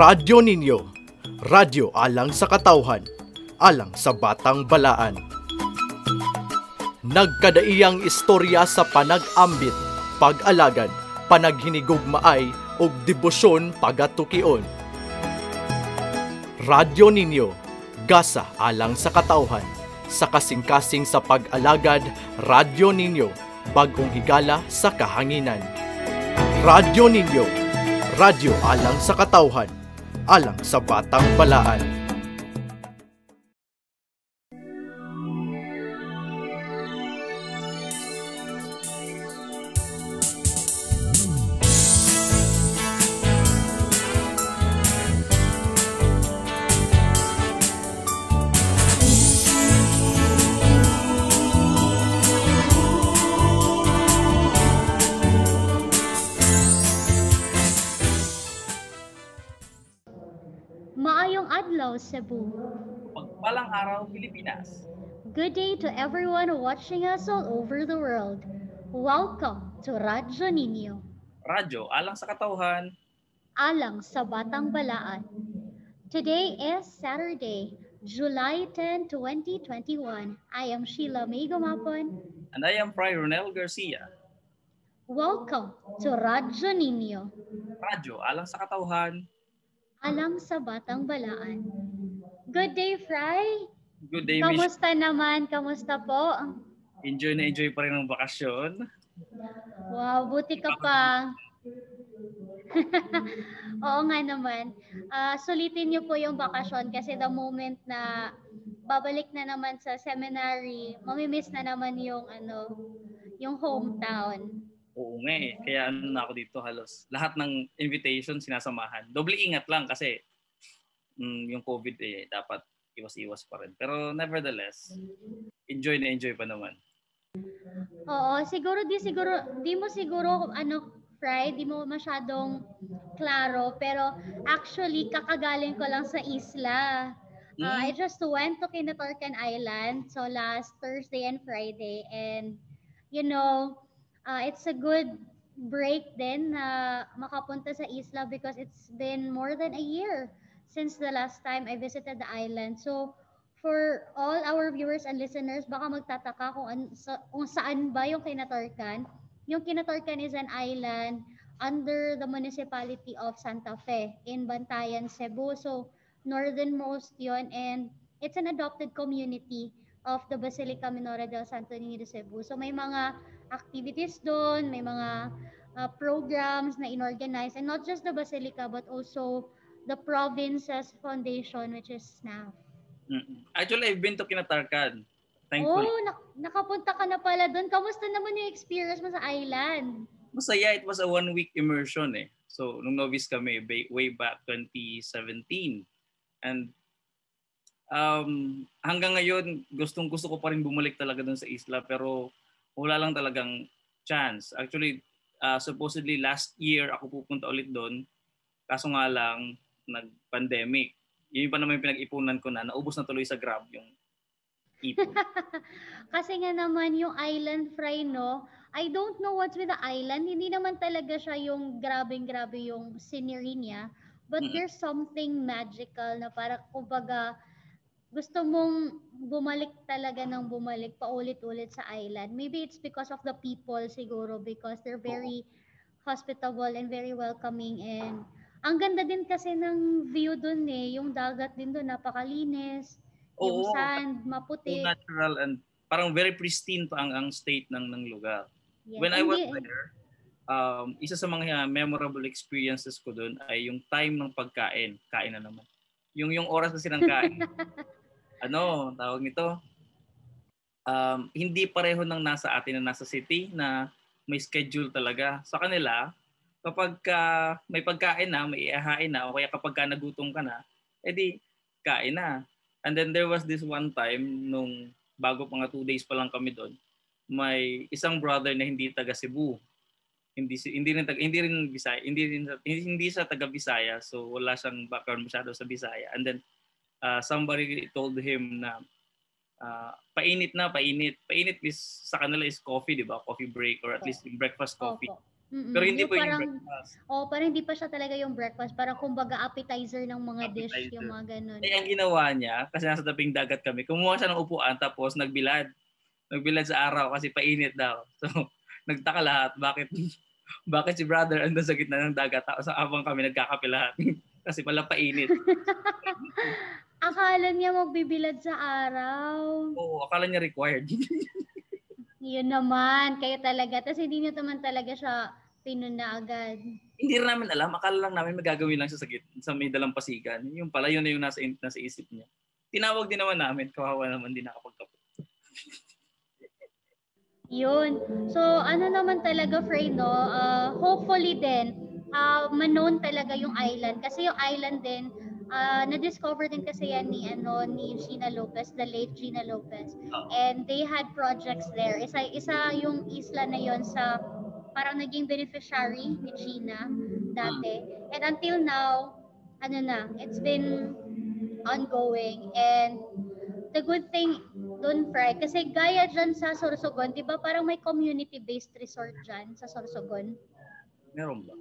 Radyo ninyo. Radyo alang sa katawhan. Alang sa batang balaan. Nagkadaiyang istorya sa panag-ambit, pag-alagad, panaghinigugmaay ug debosyon pagatukion. Radyo ninyo. Gasa alang sa katawhan. Sa kasing-kasing sa pag-alagad, radyo ninyo. Bagong higala sa kahanginan. Radyo ninyo. Radyo alang sa katawhan. Alang sa batang balaan. Araw, Pilipinas. Good day to everyone watching us all over the world. Welcome to Radyo Ninyo, Radyo, alang sa katauhan. alang sa Batang Balaan. Today is Saturday, July 10, 2021. I am Sheila May Gumapon. And I am Fry Ronel Garcia. Welcome to Radyo Ninyo, Radyo, alang sa katauhan. alang sa Batang Balaan. Good day, Fry. Good day, Miss. Kamusta naman? Kamusta po? Enjoy na enjoy pa rin ang bakasyon. Wow, buti ka pa. Oo nga naman. Ah, sulitin niyo po yung bakasyon kasi the moment na babalik na naman sa seminary, mamimiss na naman yung ano, yung hometown. Oo nga eh. Kaya ano na ako dito halos. Lahat ng invitation sinasamahan. Doble ingat lang kasi mm, yung COVID eh, dapat iwas-iwas pa rin. Pero nevertheless, enjoy na enjoy pa naman. Oo, siguro di siguro di mo siguro ano Fry, di mo masyadong klaro pero actually kakagaling ko lang sa isla. Uh, I just went to Kinatorcan Island so last Thursday and Friday and you know, uh, it's a good break din na makapunta sa isla because it's been more than a year since the last time I visited the island. So for all our viewers and listeners, baka magtataka kung, an, sa, kung saan ba yung Kinatorcan. Yung Kinatorcan is an island under the municipality of Santa Fe in Bantayan, Cebu. So northernmost yon and it's an adopted community of the Basilica Minora del Santo Niño de Cebu. So may mga activities doon, may mga uh, programs na inorganize and not just the Basilica but also the province's foundation which is SNAF. Actually, I've been to Kinatarkan. Thankfully. Oh, nak- nakapunta ka na pala doon. Kamusta naman yung experience mo sa island? Masaya, it was a one-week immersion eh. So, nung novice kami, way back 2017. And um, hanggang ngayon, gustong gusto ko pa rin bumalik talaga doon sa isla pero wala lang talagang chance. Actually, uh, supposedly last year ako pupunta ulit doon. Kaso nga lang, nag-pandemic. Yun pa naman yung pinag-ipunan ko na. Naubos na tuloy sa Grab yung ipon. Kasi nga naman yung island fry, no? I don't know what's with the island. Hindi naman talaga siya yung grabing-grabe yung scenery niya. But Mm. there's something magical na para kumbaga gusto mong bumalik talaga ng bumalik paulit-ulit sa island. Maybe it's because of the people siguro because they're very hospitable and very welcoming and ang ganda din kasi ng view dun eh. Yung dagat din dun, napakalinis. Yung Oo. sand, So maputi. natural and parang very pristine pa ang, ang state ng, ng lugar. Yes. When I was Hindi- there, um, isa sa mga memorable experiences ko doon ay yung time ng pagkain. Kain na naman. Yung yung oras kasi ng kain. ano, tawag nito? Um, hindi pareho ng nasa atin na nasa city na may schedule talaga. Sa kanila, kapag ka may pagkain na, may ihahain na, o kaya kapag ka nagutom ka na, edi kain na. And then there was this one time nung bago pa nga two days pa lang kami doon, may isang brother na hindi taga Cebu. Hindi hindi rin taga, hindi rin Bisaya, hindi rin hindi, hindi siya taga Bisaya, so wala siyang background masyado sa Bisaya. And then uh, somebody told him na uh, painit na, painit. Painit is sa kanila is coffee, di ba? Coffee break or at least breakfast coffee. Opo. Mm-mm. Pero hindi Yung po yun parang, yung breakfast. oh, parang hindi pa siya talaga yung breakfast. Parang kumbaga appetizer ng mga dish, Appetizer. yung mga ganun. Eh, ang ginawa niya, kasi nasa tabing dagat kami, kumuha siya ng upuan tapos nagbilad. Nagbilad sa araw kasi painit daw. So, nagtaka lahat, bakit bakit si brother andun sa gitna ng dagat tapos habang kami nagkakape lahat. kasi pala painit. Akala niya magbibilad sa araw. Oo, akala niya required. Yun naman, kayo talaga. Tapos hindi niyo naman talaga siya pinuna agad. Hindi rin namin alam, akala lang namin magagawin lang siya sa, git- sa may dalampasigan. Yung pala, yun na yung nasa, nasa isip niya. Tinawag din naman namin, kawawa naman din nakapagkape. Yun. So, ano naman talaga, Frey, no? Uh, hopefully din, uh, manon talaga yung island. Kasi yung island din, uh, na-discover din kasi yan ni, ano, ni Gina Lopez, the late Gina Lopez. Oo. And they had projects there. Isa, isa yung isla na yon sa parang naging beneficiary ni Gina dati. And until now, ano na, it's been ongoing. And the good thing doon, Fry, kasi gaya dyan sa Sorsogon, di ba parang may community-based resort dyan sa Sorsogon? Meron ba?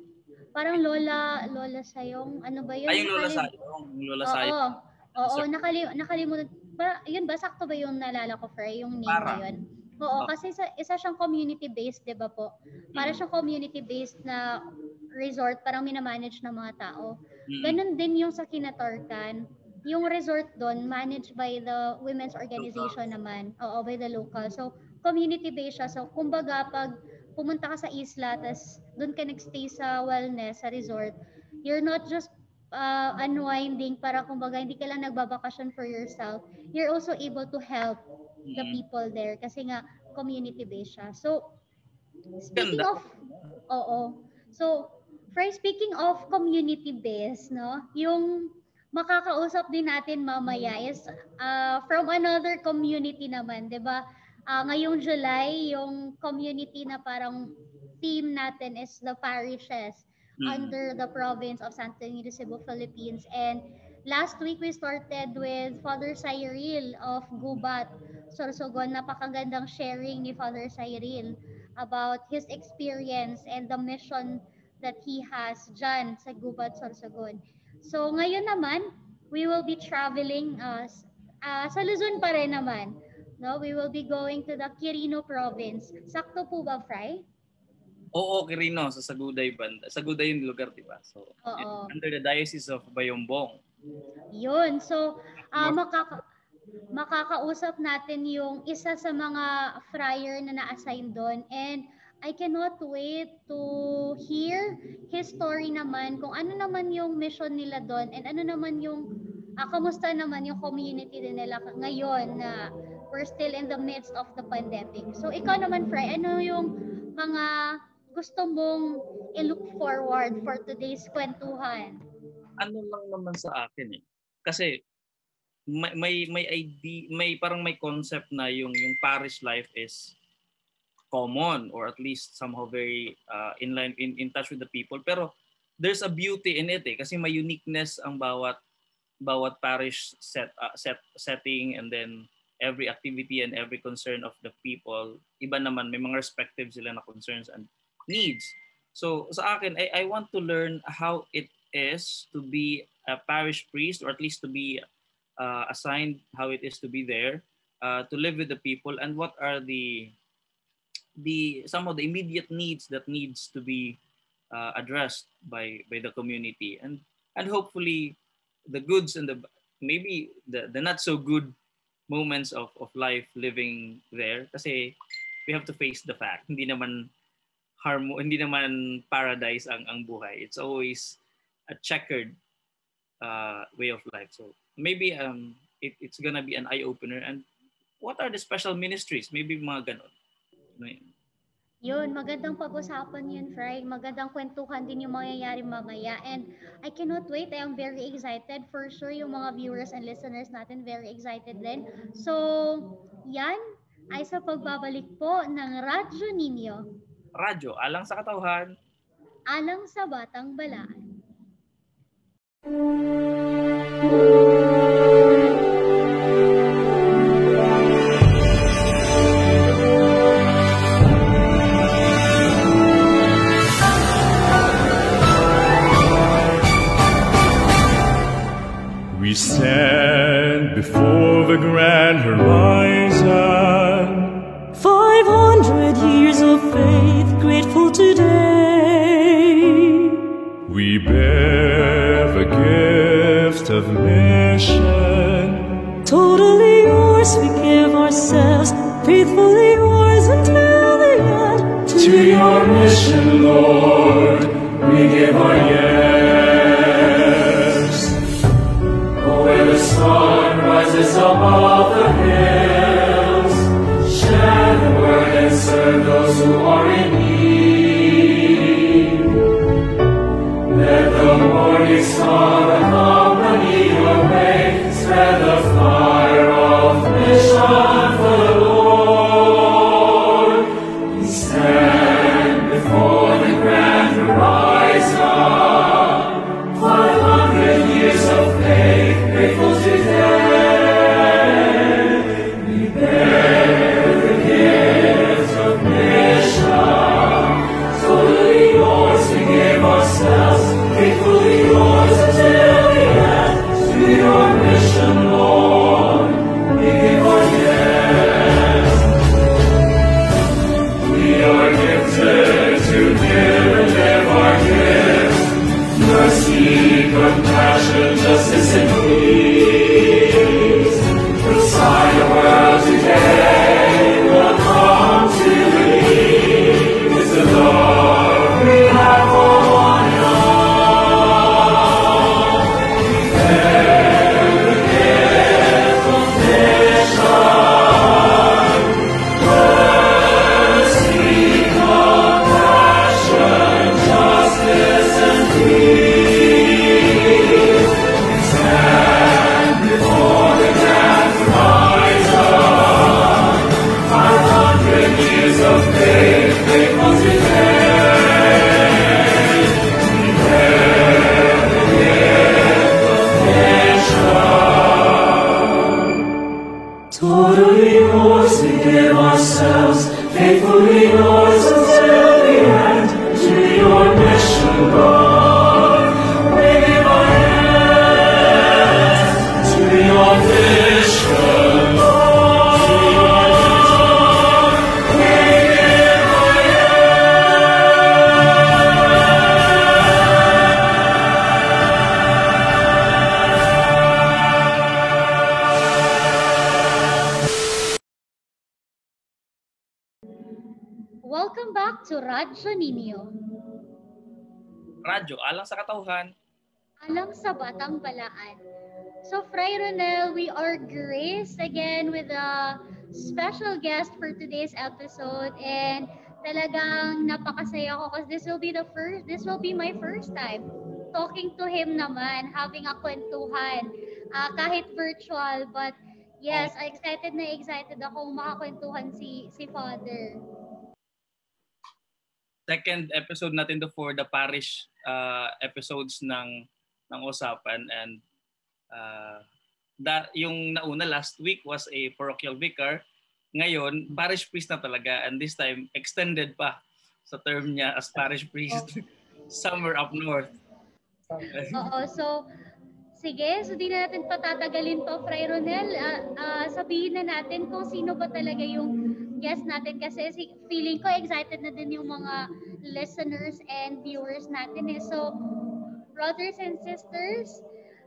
Parang Lola, Lola Sayong, ano ba yun? Ay, yung Lola Nakalim- Sayong. Yung Lola Oo, Sayong. oo, Resort. nakali, nakalimutan. Ba, yun ba, sakto ba yung nalala ko, Fry, yung name Para. na yun? Oo, Oh. kasi sa, isa siyang community-based, di ba po? Para Mm. siyang community-based na resort, parang minamanage ng mga tao. Mm. Ganon din yung sa Kinatorkan. Yung resort doon, managed by the women's organization naman. Oo, by the local. So, community-based siya. So, kumbaga, pag pumunta ka sa isla, tas doon ka nagstay sa wellness, sa resort, you're not just uh, unwinding para kumbaga hindi ka lang nagbabakasyon for yourself. You're also able to help the Mm. people there kasi nga community-based siya. So, speaking of, oo. So, Fry, speaking of community-based, no, yung makakausap din natin mamaya is uh, from another community naman, 'di ba? Ah, ngayong July, yung community na parang theme natin is the parishes Mm. under the province of Santo Niño de Cebu, Philippines. And last week we started with Father Cyril of Gubat, Sorsogon. Napakagandang sharing ni Father Cyril about his experience and the mission that he has dyan sa Gubat, Sorsogon. So ngayon naman, we will be traveling uh, uh, sa Luzon pa rin naman. No, we will be going to the Quirino province. Sakto po ba, Fry? Oo, Quirino, sa Saguday banda. Saguday yung lugar, di ba? So, Oo. under the Diocese of Bayombong. Yun. So, ah, makaka makakausap natin yung isa sa mga friar na na-assign doon. And I cannot wait to hear his story naman kung ano naman yung mission nila doon and ano naman yung ah, kamusta naman yung community din nila ngayon na we're still in the midst of the pandemic. So ikaw naman, Fry, ano yung mga gusto mong i-look forward for today's kwentuhan? Ano lang naman sa akin eh. Kasi may may may idea, may parang may concept na yung yung parish life is common or at least somehow very uh, in line in, in touch with the people pero there's a beauty in it eh kasi may uniqueness ang bawat bawat parish set uh, set setting and then every activity and every concern of the people iba naman may mga respective sila na concerns and needs. So sa akin I, I want to learn how it is to be a parish priest or at least to be uh, assigned how it is to be there uh, to live with the people and what are the the some of the immediate needs that needs to be uh, addressed by by the community. And and hopefully the goods and the maybe the, the not so good moments of, of life living there. Kasi we have to face the fact hindi naman harm hindi naman paradise ang ang buhay. It's always a checkered uh, way of life. So maybe um it, it's gonna be an eye opener and what are the special ministries? Maybe mga ganon Ano? Yun, magandang pag-usapan yun, Fry. Magandang kwentuhan din yung mangyayari mamaya. And I cannot wait. I am very excited. For sure, yung mga viewers and listeners natin, very excited din. So, yan ay sa pagbabalik po ng Radyo Ninyo, radyo alang sa katauhan alang sa Batang Balaan. We stand before the grand horizon. Five hundred years of faith, grateful today. We bear the gift of mission. Totally yours, we give ourselves, faithfully yours Radyo Ninyo. Radyo, alang sa katauhan. Alam sa Batang Balaan. So, Fray Ronel, we are graced again with a special guest for today's episode and talagang napakasaya ko because this will be the first, this will be my first time talking to him naman, having a kwentuhan, ah, kahit virtual, but yes, excited na excited akong makakwentuhan si, si Father. Second episode natin to for the parish uh, episodes ng ng usapan and uh, that yung nauna last week was a parochial vicar. Ngayon, parish priest na talaga and this time extended pa sa term niya as parish priest somewhere up north. Oo, so sige, so di na natin patatagalin to, Fray Ronel. Ah, ah, sabihin na natin kung sino ba talaga yung guest natin kasi si- feeling ko excited na din yung mga listeners and viewers natin eh. So, brothers and sisters,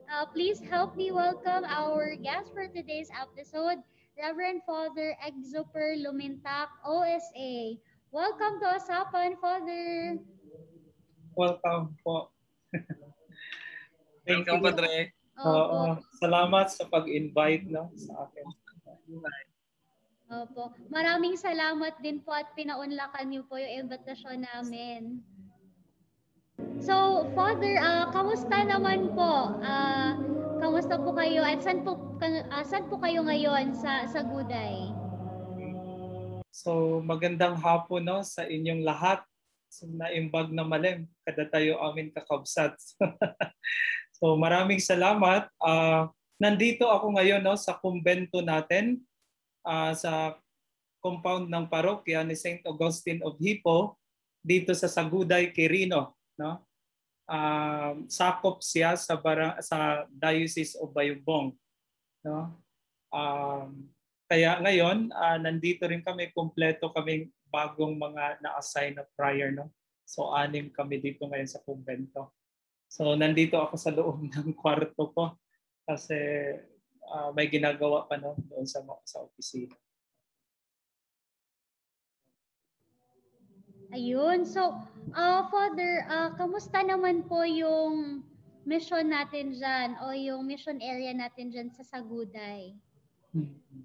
uh, please help me welcome our guest for today's episode, Reverend Father Exuper Lumintak, OSA. Welcome to Usapan, Father. Welcome po. Thank Welcome, you. Padre. Oo. salamat sa pag-invite no, sa akin. Opo. Maraming salamat din po at pinaunlakan niyo po yung invitasyon namin. So, Father, ah kamusta naman po? Ah, kamusta po kayo? At saan po, ah, saan po kayo ngayon sa, sa Guday? So magandang hapon no sa inyong lahat. So, naimbag na malim kada tayo amin kakabsat. so maraming salamat. Ah, nandito ako ngayon no sa kumbento natin ah, sa compound ng parokya ni St. Augustine of Hippo dito sa Saguday, Quirino, no? um, sakop siya sa bara, sa Diocese of Bayumbong. No? Um, kaya ngayon, uh, nandito rin kami, kompleto kaming bagong mga na-assign na prior. No? So anim kami dito ngayon sa kumbento. So nandito ako sa loob ng kwarto ko kasi uh, may ginagawa pa no doon sa sa opisina. Ayun. So, uh, Father, uh, kamusta naman po yung mission natin dyan o yung mission area natin dyan sa Saguday? Hmm.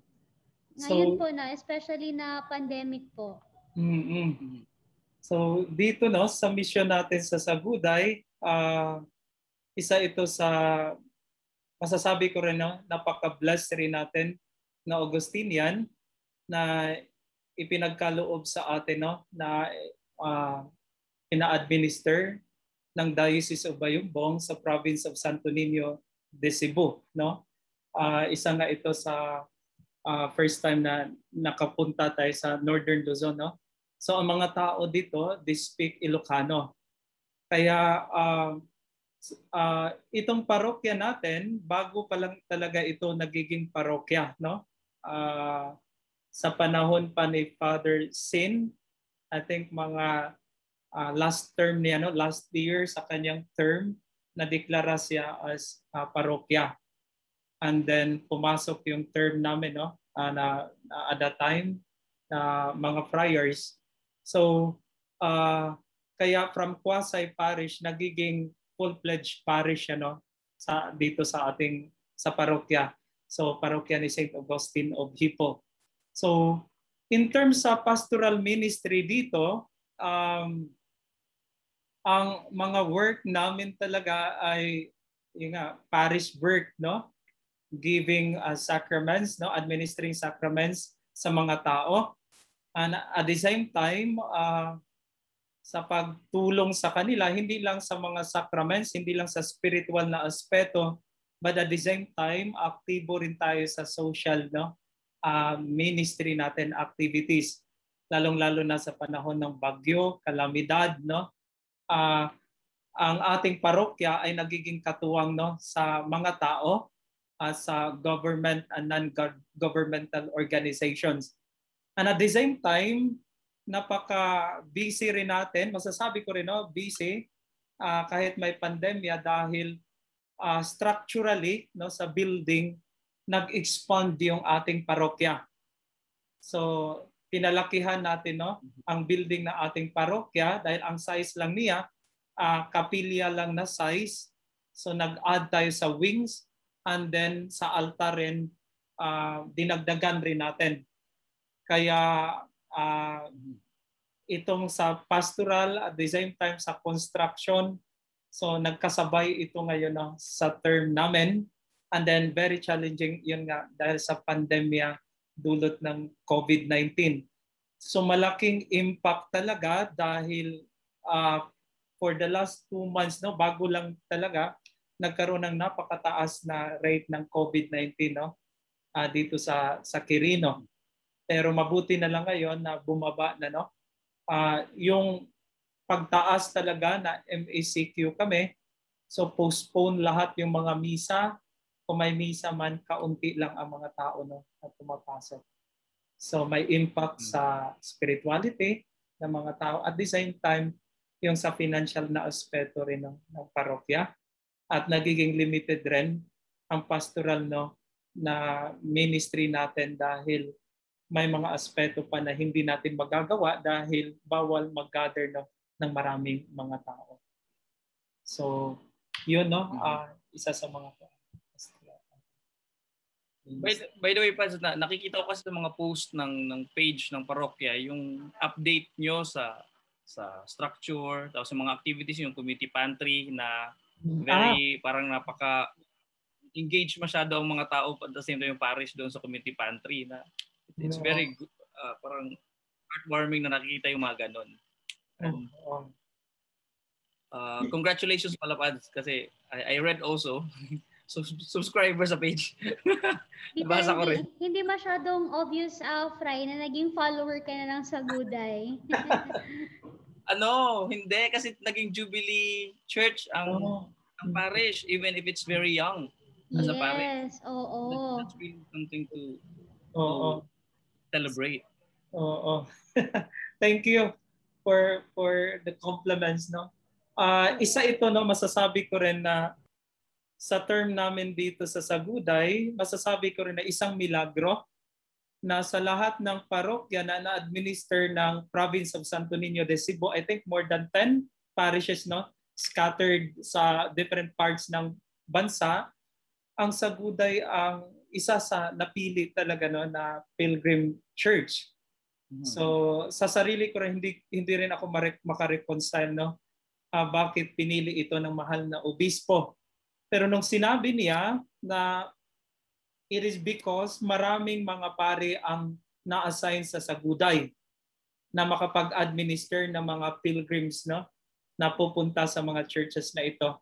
Ngayon so, po na, especially na pandemic po. Mm-hmm. So dito no sa mission natin sa Saguday, uh, isa ito sa masasabi ko rin no, napaka-blessed rin natin na Augustinian na ipinagkaloob sa atin no na uh, ina-administer ng Diocese of Bayumbong sa province of Santo Niño de Cebu no uh, isa nga ito sa uh, first time na nakapunta tayo sa Northern Luzon no So ang mga tao dito, they speak Ilocano. Kaya uh, uh, itong parokya natin, bago pa lang talaga ito nagiging parokya. No? Uh, sa panahon pa ni Father Sin, I think mga uh, last term niya, no? last year sa kanyang term, na-deklara siya as uh, parokya. And then pumasok yung term namin no? Uh, na, na at that time na uh, mga friars So, uh, kaya from Kwasay Parish, nagiging full-fledged parish ano, sa, dito sa ating sa parokya. So, parokya ni St. Augustine of Hippo. So, in terms sa pastoral ministry dito, um, ang mga work namin talaga ay yung nga, parish work, no? Giving uh, sacraments, no? Administering sacraments sa mga tao. And at the same time, uh, sa pagtulong sa kanila, hindi lang sa mga sacraments, hindi lang sa spiritual na aspeto, but at the same time, aktibo rin tayo sa social no? uh, ministry natin, activities. Lalong-lalo na sa panahon ng bagyo, kalamidad, no? Uh, ang ating parokya ay nagiging katuwang no sa mga tao uh, sa government and non-governmental organizations And at the same time, napaka-busy rin natin. Masasabi ko rin, no, busy uh, kahit may pandemya dahil uh, structurally no, sa building, nag-expand yung ating parokya. So, pinalakihan natin no, ang building na ating parokya dahil ang size lang niya, uh, kapilya lang na size. So, nag-add tayo sa wings and then sa altar rin, uh, dinagdagan rin natin kaya uh, itong sa pastoral at the same time sa construction, so nagkasabay ito ngayon no, sa term namin. And then very challenging yun nga dahil sa pandemya dulot ng COVID-19. So malaking impact talaga dahil uh, for the last two months, no, bago lang talaga, nagkaroon ng napakataas na rate ng COVID-19 no, uh, dito sa, sa Quirino. Pero mabuti na lang ngayon na bumaba na no. Uh, yung pagtaas talaga na MACQ kami. So postpone lahat yung mga misa. Kung may misa man, kaunti lang ang mga tao no, na pumapasok. So may impact hmm. sa spirituality ng mga tao. At the same time, yung sa financial na aspeto rin ng, ng parokya. At nagiging limited rin ang pastoral no, na ministry natin dahil may mga aspeto pa na hindi natin magagawa dahil bawal mag-gather ng, ng maraming mga tao. So, yun no, uh, isa sa mga By, by the way, pa na, nakikita ko kasi sa mga post ng ng page ng parokya yung update nyo sa sa structure, tapos sa mga activities, yung community pantry na very ah. parang napaka engage masyado ang mga tao at the same time yung parish doon sa community pantry na It's very good, uh, parang heartwarming na nakikita yung mga ganon. And, uh, congratulations pala Pads kasi I, I read also subscriber sa page. Basa ko rin. Hindi masyadong obvious, uh, Fry, na naging follower ka na lang sa Guday. ano, hindi kasi naging Jubilee Church ang Oh. ang parish even if it's very young. As a parish. Yes, oo. That's, that's really something to Oo. Celebrate. Oo. Thank you for for the compliments no. Ah, isa ito no masasabi ko rin na sa term namin dito sa Saguday, masasabi ko rin na isang milagro na sa lahat ng parokya na na-administer ng province of Santo Niño de Cebu, I think more than 10 parishes no scattered sa different parts ng bansa, ang Saguday ang isa sa napili talaga no na pilgrim church. So sa sarili ko rin hindi hindi rin ako mare- makareconcile no ah, bakit pinili ito ng mahal na obispo. Pero nung sinabi niya na it is because maraming mga pare ang na-assign sa Saguday na makapag-administer ng mga pilgrims no na pupunta sa mga churches na ito.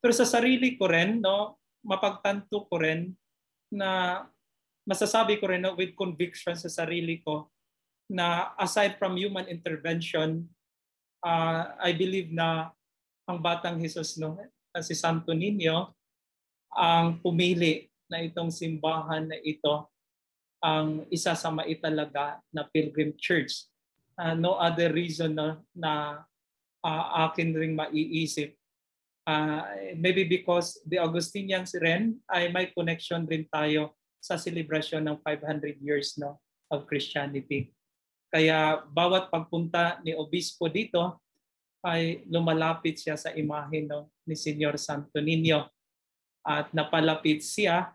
Pero sa sarili ko rin no mapagtanto ko rin na masasabi ko rin no, with conviction sa sarili ko na aside from human intervention, uh, I believe na ang batang Jesus, no, si Santo Niño, ang pumili na itong simbahan na ito ang isa sa maitalaga na pilgrim church. Uh, no other reason na, na uh, akin ring maiisip. Uh, maybe because the Augustinians rin ay may connection rin tayo sa celebration ng 500 years no of Christianity. Kaya bawat pagpunta ni obispo dito ay lumalapit siya sa imahe no ni Senyor Santo Niño at napalapit siya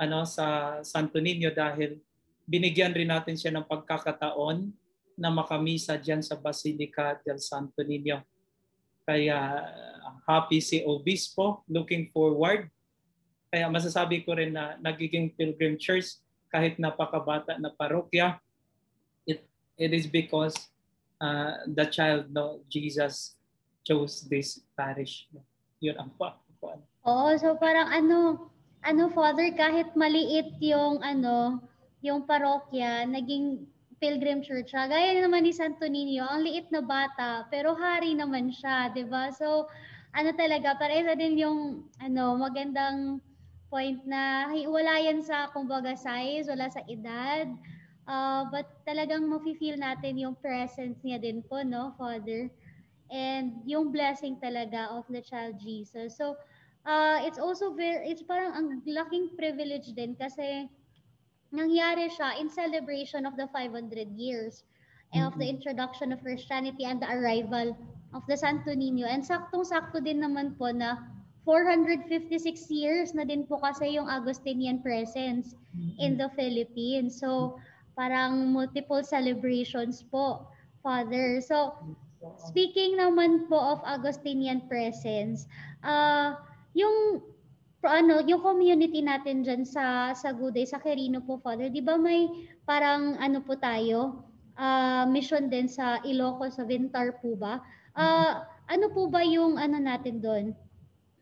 ano sa Santo Niño dahil binigyan rin natin siya ng pagkakataon na makamisa diyan sa Basilica del Santo Niño. Kaya happy si obispo, looking forward. Kaya masasabi ko rin na nagiging pilgrim church kahit napakabata na parokya it is because uh, the child no Jesus chose this parish. Yun ang pa. Oo, so parang ano, ano Father, kahit maliit yung ano, yung parokya, naging pilgrim church siya. Gaya naman ni Santo Niño, ang liit na bata, pero hari naman siya, 'di ba? So ano talaga, para isa din yung ano, magandang point na wala yan sa kumbaga size, wala sa edad. Uh, but talagang mafe-feel natin yung presence niya din po, no, Father? And yung blessing talaga of the child Jesus. So, uh, it's also very, it's parang ang laking privilege din kasi nangyari siya in celebration of the 500 years mm-hmm. of the introduction of Christianity and the arrival of the Santo Niño. And saktong-sakto din naman po na 456 years na din po kasi yung Augustinian presence in the Philippines. So, parang multiple celebrations po, Father. So, speaking naman po of Augustinian presence, uh, yung ano, yung community natin diyan sa sa Guday, sa Quirino po, Father, di ba may parang ano po tayo, uh, mission din sa Ilocos, sa Vintar po ba? Uh, ano po ba yung ano natin doon?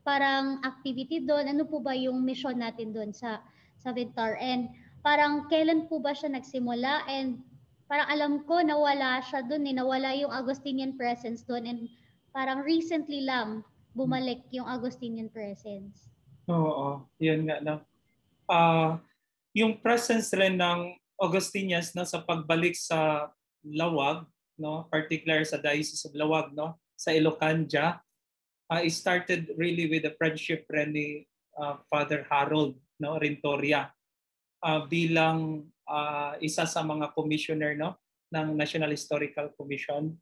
Parang activity doon, ano po ba yung mission natin doon sa sa Vintar? And parang kailan po ba siya nagsimula and parang alam ko nawala siya doon eh, nawala yung Augustinian presence doon and parang recently lang bumalik yung Augustinian presence. Oo, yun nga no. Uh, yung presence rin ng Augustinians no sa pagbalik sa Lawag, no, particular sa Diocese of Lawag, no, sa Ilocanja, uh, it started really with the friendship rin ni uh, Father Harold, no, Rentoria uh, bilang uh, isa sa mga commissioner no? Ng National Historical Commission.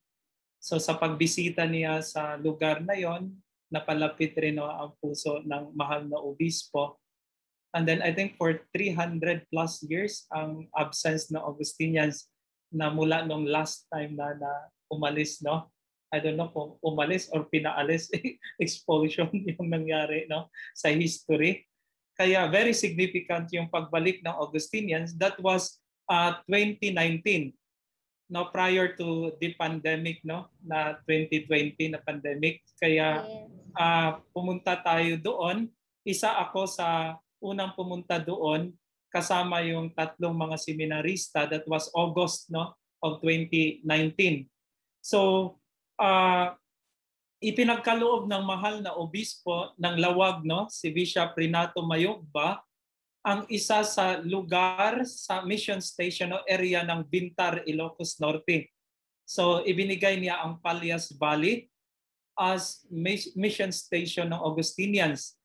So sa pagbisita niya sa lugar na yon, napalapit rin no, ang puso ng mahal na obispo. And then I think for 300 plus years ang absence ng Augustinians na mula nung last time na, na umalis no. I don't know kung umalis or pinaalis expulsion yung nangyari no sa history. Kaya very significant yung pagbalik ng Augustinians. That was uh, 2019. No, prior to the pandemic, no, na 2020 na pandemic. Kaya uh, pumunta tayo doon. Isa ako sa unang pumunta doon kasama yung tatlong mga seminarista that was August no of 2019. So ah, ipinagkaloob ng mahal na obispo ng Lawag, no, si Bishop Renato Mayogba, ang isa sa lugar sa mission station o area ng Bintar, Ilocos Norte. So ibinigay niya ang Palias Valley as mis- mission station ng Augustinians.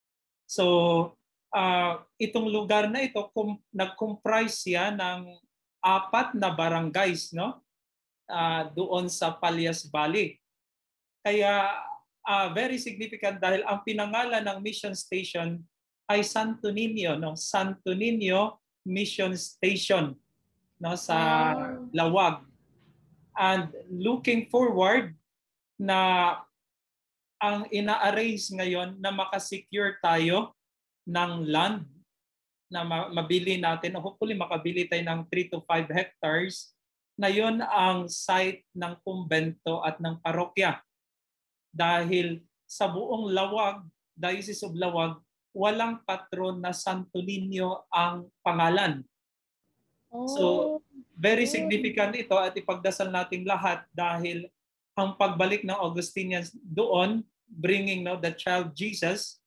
So ah, itong lugar na ito kum- nag-comprise siya ng apat na barangays no Ah, doon sa Palias Valley. Kaya ah, very significant dahil ang pinangalan ng mission station ay Santo Niño, no? Santo Niño Mission Station no sa Wow. Lawag. And looking forward na ang ina-arrange ngayon na makasecure tayo ng land na ma- mabili natin, hopefully makabili tayo ng 3 to 5 hectares na yon ang site ng kumbento at ng parokya. Dahil sa buong Lawag, Diocese of Lawag, walang patron na Santo Niño ang pangalan. Oh. So, Very significant ito at ipagdasal nating lahat dahil ang pagbalik ng Augustinians doon, bringing no, the child Jesus,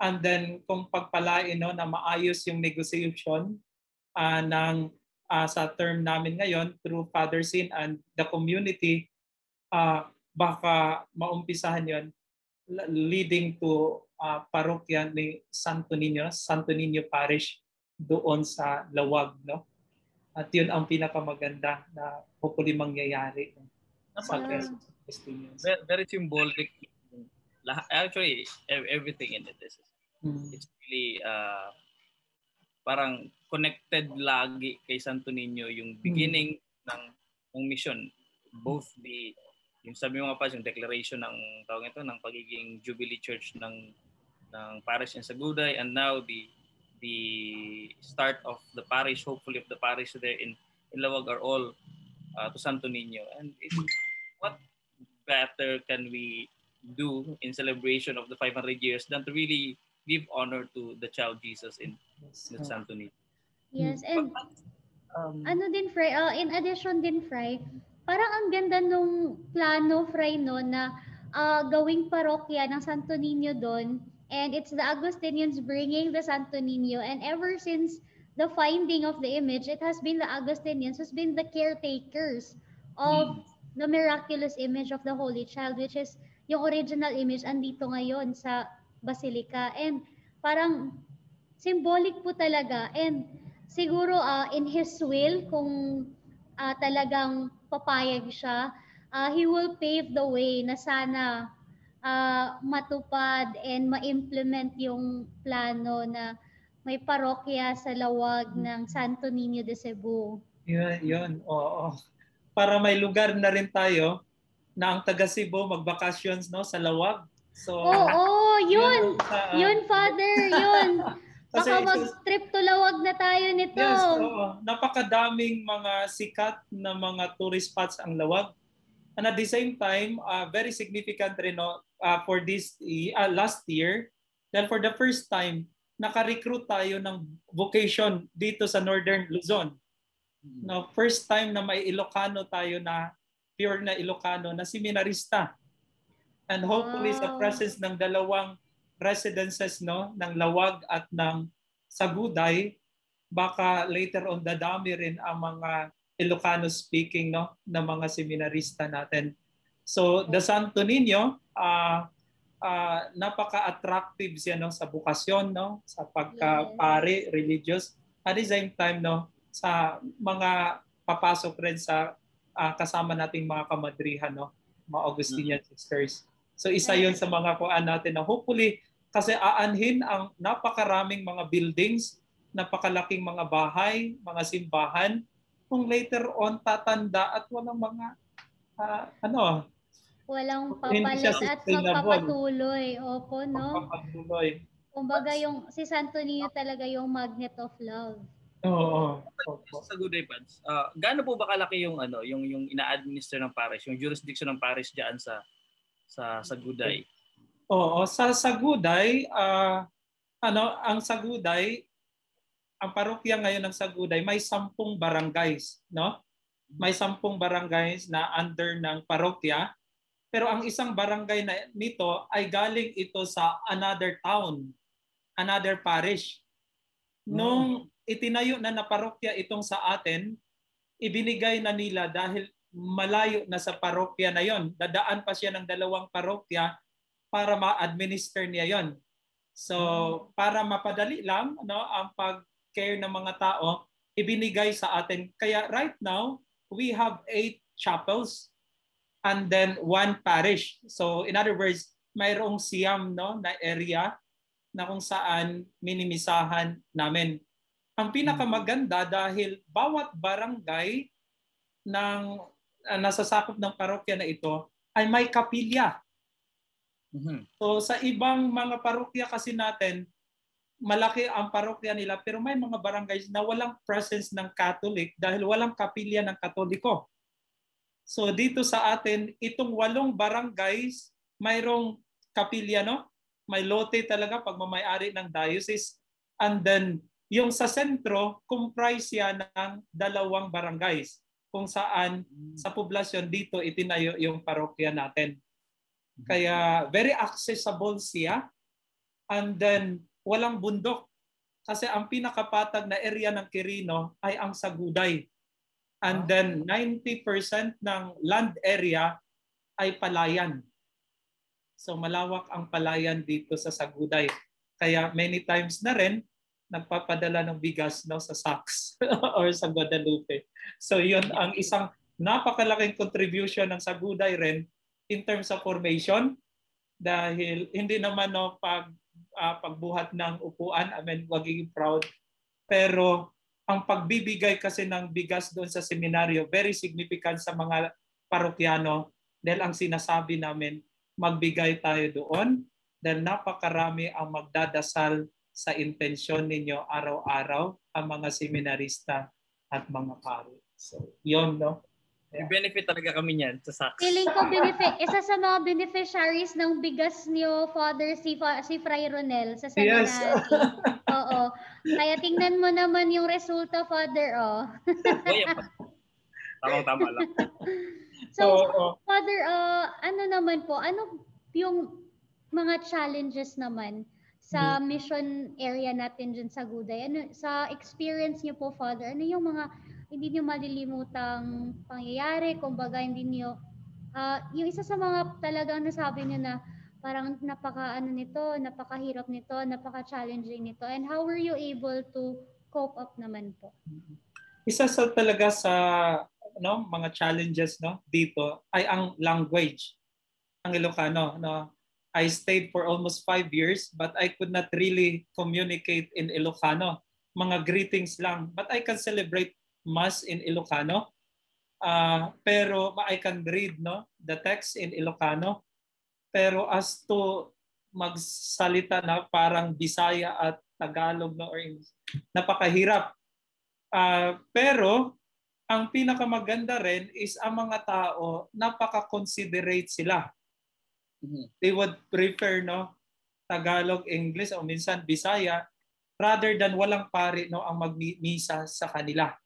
and then kung pagpalain no, na maayos yung negotiation ah, ng ah, sa term namin ngayon through Father Sin and the community, ah, baka maumpisahan yon leading to ah, parokya ni Santo Niño, Santo Niño Parish doon sa Lawag. No? At yun ang pinakamaganda na hopefully mangyayari no, sa very symbolic. Actually, ev- everything in it is Mm. it's really uh, parang connected lagi kay Santo Niño yung beginning ng ng mission. Both the yung sabi mo nga pa yung declaration ng tawag ito ng pagiging Jubilee Church ng ng parish in Saguday and now the the start of the parish hopefully of the parish there in in Lawag are all uh, to Santo Niño. And it, what better can we do in celebration of the 500 years than to really give honor to the child Jesus in, in Santo Niño. Yes, and Um, ano din, Fry, uh, in addition din, Fry, parang ang ganda nung plano, Fry, no, na uh, gawing parokya ng Santo Niño doon. And it's the Augustinians bringing the Santo Niño. And ever since the finding of the image, it has been the Augustinians who's been the caretakers of the miraculous image of the Holy Child, which is yung original image andito ngayon sa Basilica. And parang symbolic po talaga. And siguro ah, in His will, kung ah, talagang papayag siya, ah, He will pave the way na sana ah, matupad and ma-implement yung plano na may parokya sa lawag ng Santo Niño de Cebu. Yun, yun. Oo. Para may lugar na rin tayo na ang taga Cebu magbakasyons no sa Lawag. So Oo, yun! sa- Yun, Father, yun! Kasi Baka mag-trip to lawag na tayo nito. Yes, oo. Napakadaming mga sikat na mga tourist spots ang Lawag. And at the same time, uh, very significant rin no, uh, for this uh, last year, then for the first time, naka-recruit tayo ng vocation dito sa Northern Luzon. No, first time na may Ilocano tayo na pure na Ilocano na seminarista. And hopefully sa Wow. presence ng dalawang residences no ng Lawag at ng Saguday baka later on dadami rin ang mga Ilocano speaking no na mga seminarista natin. So the Santo Niño ah ah, napaka-attractive siya no sa bukasyon no sa pagka-pare religious at the same time no sa mga papasok rin sa ah, kasama nating mga kamadrihan no mga Augustinian sisters. So isa 'yon sa mga kuan natin na hopefully kasi aanhin ang napakaraming mga buildings, napakalaking mga bahay, mga simbahan kung later on tatanda at walang mga ah, ano, Walang papalit at magpapatuloy. Opo, no? magpapatuloy. Kumbaga yung si Santo Niño talaga yung magnet of love. Oo. Opo. Sa Good Pads, uh, gaano po ba kalaki yung ano, yung yung ina-administer ng parish, yung jurisdiction ng parish diyan sa sa sa Guday? Oo, sa Saguday, ah, ano, ang Saguday, ang parokya ngayon ng Saguday, may sampung barangays, no? May sampung barangays na under ng parokya. Pero ang isang barangay na nito ay galing ito sa another town, another parish. Nung itinayo na na parokya itong sa atin, ibinigay na nila dahil malayo na sa parokya na yon. Dadaan pa siya ng dalawang parokya para ma-administer niya yon. So, para mapadali lang no, ang pag-care ng mga tao, ibinigay sa atin. Kaya right now, we have eight chapels and then one parish. So, in other words, mayroong siyam no, na area na kung saan minimisahan namin. Ang pinakamaganda dahil bawat barangay ng uh, nasasakop ng parokya na ito ay may kapilya. Mhm. So sa ibang mga parokya kasi natin, malaki ang parokya nila pero may mga barangays na walang presence ng Catholic dahil walang kapilya ng Katoliko. So dito sa atin, itong walong barangays, mayroong kapilya, no? May lote talaga pagmamayari ng diocese. And then, yung sa sentro, comprise yan ng dalawang barangays kung saan sa poblasyon dito itinayo yung parokya natin. Kaya very accessible siya. And then walang bundok. Kasi ang pinakapatag na area ng Quirino ay ang Saguday. And then 90% ng land area ay palayan. So malawak ang palayan dito sa Saguday. Kaya many times na rin nagpapadala ng bigas no sa Sacs or sa Guadalupe. So yun ang isang napakalaking contribution ng Saguday rin in terms of formation dahil hindi naman no pag ah, pagbuhat ng upuan, I mean, magiging proud. Pero ang pagbibigay kasi ng bigas doon sa seminaryo, very significant sa mga parokyano dahil ang sinasabi namin, magbigay tayo doon dahil napakarami ang magdadasal sa intensyon ninyo araw-araw ang mga seminarista at mga pari. So, yun, no? May benefit talaga kami niyan sa Sax. Feeling ko benefi- isa sa mga beneficiaries ng bigas niyo, Father, si, Fa- si Fray Ronel sa seminary. Yes. Oo. Kaya tingnan mo naman yung resulta, Father, oh. Uy, Tamang-tama lang. So, Oo. Father, uh, ano naman po, ano yung mga challenges naman sa mission area natin dyan sa Guday? Ano, sa experience niyo po, Father, ano yung mga hindi niyo malilimutang pangyayari? Kumbaga, hindi niyo, ah, yung isa sa mga talagang nasabi niyo na parang napaka ano nito, napakahirap nito, napaka-challenging nito. And how were you able to cope up naman po? isa sa talaga sa no mga challenges no dito ay ang language. Ang Ilocano no. I stayed for almost five years but I could not really communicate in Ilocano. Mga greetings lang but I can celebrate mass in Ilocano. Ah, pero I can read no the text in Ilocano. Pero as to magsalita na parang Bisaya at Tagalog no or English napakahirap. Ah, pero ang pinakamaganda rin is ang mga tao napaka-considerate sila. Mhm. They would prefer no Tagalog, English o minsan Bisaya rather than walang pari no ang magmisa sa kanila.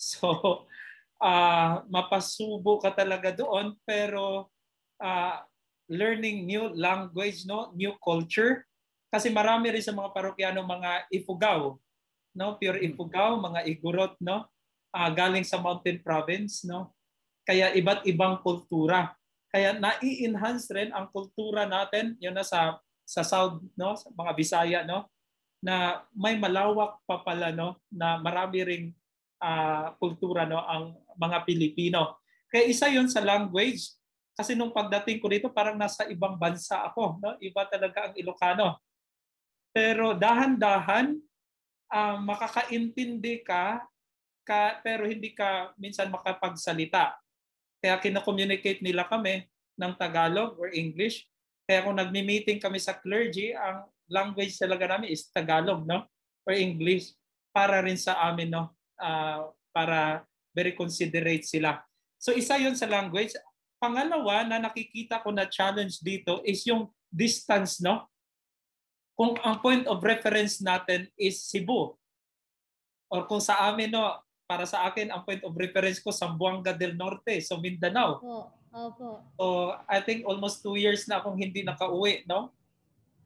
So ah mapasubo ka talaga doon pero ah, learning new language no, new culture kasi marami rin sa mga parokyano mga ifugaw no pure Ifugao, mga Igorot no ah, galing sa Mountain Province no? Kaya iba't ibang kultura. Kaya nai-enhance rin ang kultura natin yun na sa sa South no? Sa mga Bisaya no? Na may malawak pa pala no? Na marami ring ah, kultura no? Ang mga Pilipino. Kaya isa yon sa language. Kasi nung pagdating ko dito parang nasa ibang bansa ako no? Iba talaga ang Ilocano. Pero dahan-dahan ah, makakaintindi ka, ka pero hindi ka minsan makapagsalita. Kaya kina-communicate nila kami ng Tagalog or English. Kaya kung nagmi-meeting kami sa clergy, ang language talaga namin is Tagalog, no? Or English para rin sa amin, no? Ah, para very considerate sila. So isa 'yon sa language. Pangalawa na nakikita ko na challenge dito is yung distance, no? Kung ang point of reference natin is Cebu, or kung sa amin, no, para sa akin, ang point of reference ko, Zamboanga del Norte, so Mindanao. Po. Opo. So, I think almost two years na akong hindi nakauwi, no?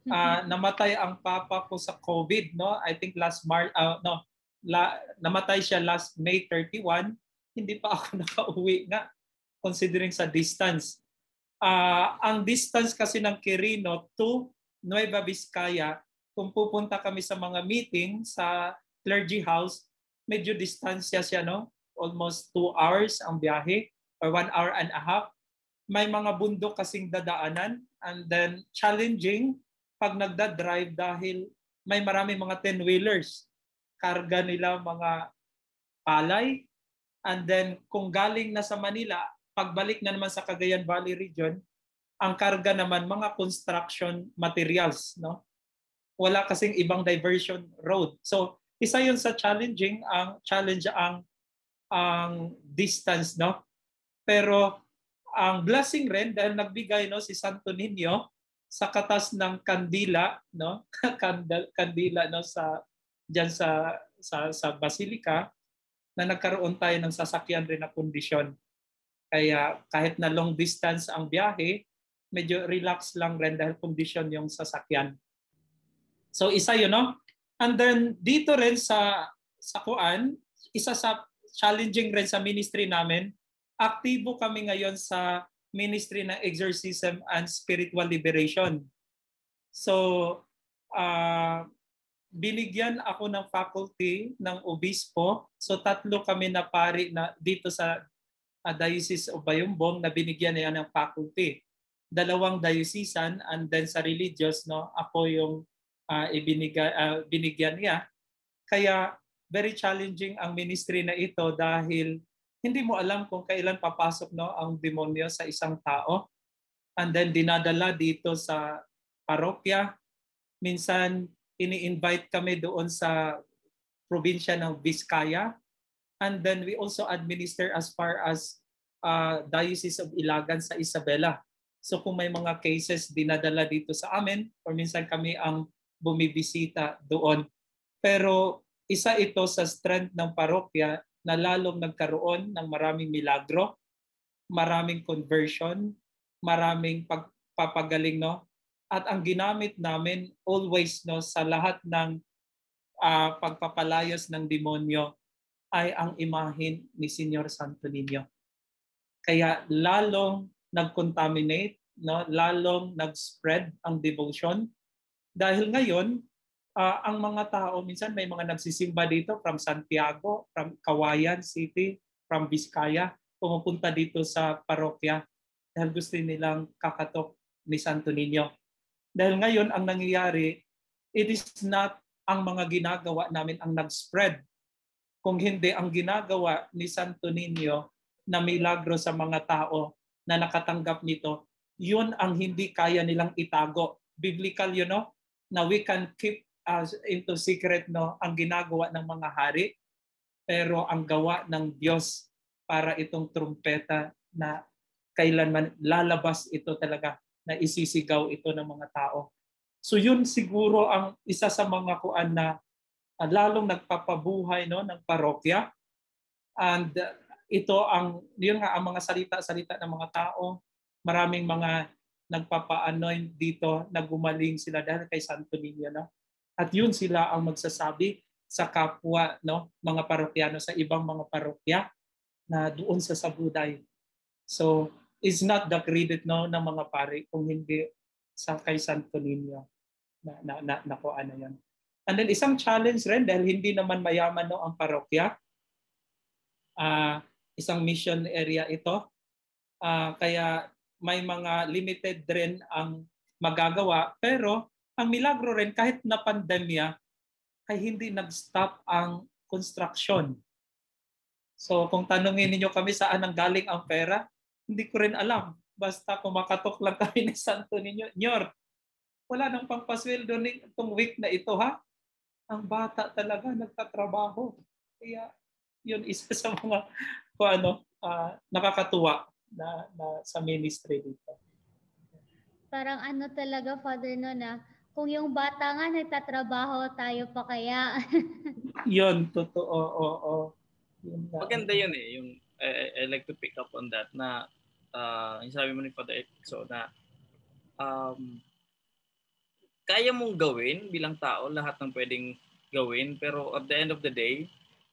Ah, namatay ang papa ko sa COVID, no? I think last March, ah, no, la, namatay siya last May 31. Hindi pa ako nakauwi nga, considering sa distance. Ah, ang distance kasi ng Quirino to Nueva Vizcaya, kung pupunta kami sa mga meeting sa clergy house, medyo distansya siya, no? Almost two hours ang biyahe or one hour and a half. May mga bundok kasing dadaanan and then challenging pag nagda-drive dahil may marami mga 10-wheelers. Karga nila mga palay. And then kung galing na sa Manila, pagbalik na naman sa Cagayan Valley region, ang karga naman mga construction materials, no? Wala kasing ibang diversion road. So isa 'yun sa challenging ang challenge ang ang distance, no? Pero ang blessing rin dahil nagbigay no si Santo Niño sa katas ng kandila, no? Kandila no sa diyan sa sa sa Basilica na nagkaroon tayo ng sasakyan rin na kondisyon. Kaya kahit na long distance ang biyahe, medyo relax lang rin dahil kondisyon yung sasakyan. So isa yun, no? And then dito rin sa sa Kuan, isa sa challenging rin sa ministry namin, aktibo kami ngayon sa ministry ng exorcism and spiritual liberation. So, uh, binigyan ako ng faculty ng obispo. So, tatlo kami na pari na dito sa uh, Diocese of Bayumbong na binigyan niya ng faculty. Dalawang diocesan and then sa religious, no, ako yung uh, ibinigay, uh, binigyan niya. Kaya very challenging ang ministry na ito dahil hindi mo alam kung kailan papasok no ang demonyo sa isang tao. And then dinadala dito sa parokya. Minsan ini-invite kami doon sa probinsya ng Vizcaya. And then we also administer as far as uh, Diocese of Ilagan sa Isabela. So kung may mga cases dinadala dito sa amin or minsan kami ang bumibisita doon. Pero isa ito sa strength ng parokya na lalong nagkaroon ng maraming milagro, maraming conversion, maraming pagpapagaling no. At ang ginamit namin always no sa lahat ng uh, pagpapalayas ng demonyo ay ang imahin ni Senyor Santo Niño. Kaya lalong nag-contaminate, no, lalong nag-spread ang devotion dahil ngayon uh, ang mga tao, minsan may mga nagsisimba dito from Santiago, from Kawayan City, from Vizcaya, pumupunta dito sa parokya dahil gusto nilang kakatok ni Santo Niño. Dahil ngayon, ang nangyayari, it is not ang mga ginagawa namin ang nag-spread. Kung hindi ang ginagawa ni Santo Niño na milagro sa mga tao na nakatanggap nito, yun ang hindi kaya nilang itago. Biblical, you know, na we can keep uh, into secret no ang ginagawa ng mga hari pero ang gawa ng Diyos para itong trumpeta na kailanman lalabas ito talaga na isisigaw ito ng mga tao. So yun siguro ang isa sa mga kuan na uh, lalong nagpapabuhay no ng parokya. And uh, ito ang yun nga ang mga salita-salita ng mga tao. Maraming mga nagpapa-anoint dito na gumaling sila dahil kay Santo Niño no. At yun sila ang magsasabi sa kapwa no mga parokyano sa ibang mga parokya na doon sa Sabuday. So is not the credit no ng mga pare kung hindi sa kay Santo Niño na na, na, na ko ano yan. And then isang challenge rin dahil hindi naman mayaman no ang parokya. Uh, isang mission area ito. Uh, kaya may mga limited rin ang magagawa pero ang milagro rin, kahit na pandemya, ay hindi nag-stop ang construction. So kung tanungin niyo kami saan ang galing ang pera, hindi ko rin alam. Basta kumakatok lang kami ni Santo Niño. Nyor, wala nang pangpasweldo itong week na ito ha. Ang bata talaga nagtatrabaho. Kaya yun isa sa mga kung ano, uh, nakakatuwa na, na sa ministry dito. Parang ano talaga, Father, no, na kung yung bata nga nagtatrabaho, tayo pa kaya. yun, totoo. Oo, oo. Yun Maganda yun eh. Yung, I, I like to pick up on that na uh, yung sabi mo ni Father Exo na um, kaya mong gawin bilang tao lahat ng pwedeng gawin pero at the end of the day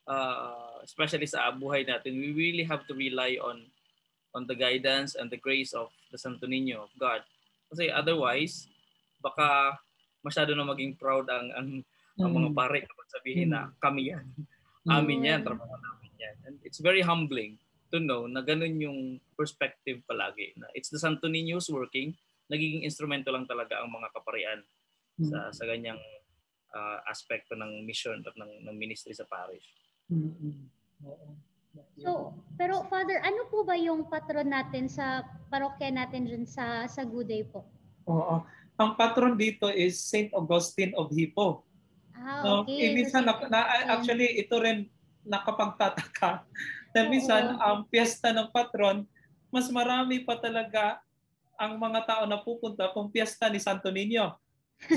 uh, especially sa buhay natin we really have to rely on on the guidance and the grace of the Santo Niño of God kasi otherwise baka masyado na maging proud ang ang, mm. ang mga mm. pare kapag sabihin mm. na kami yan amin yan trabaho namin yan and it's very humbling to know na ganun yung perspective palagi na it's the Santo Niño's working nagiging instrumento lang talaga ang mga kaparian sa mm. sa ganyang uh, aspekto ng mission at ng, ng ministry sa parish. Mm-hmm. So, pero Father, ano po ba yung patron natin sa parokya natin dyan sa sa Guday po? Oo. Ang patron dito is Saint Augustine of Hippo. Ah, okay. No, minsan, na, na, actually, ito rin nakapagtataka. Na minsan, ang piyesta ng patron, mas marami pa talaga ang mga tao na pupunta kung piyesta ni Santo Niño.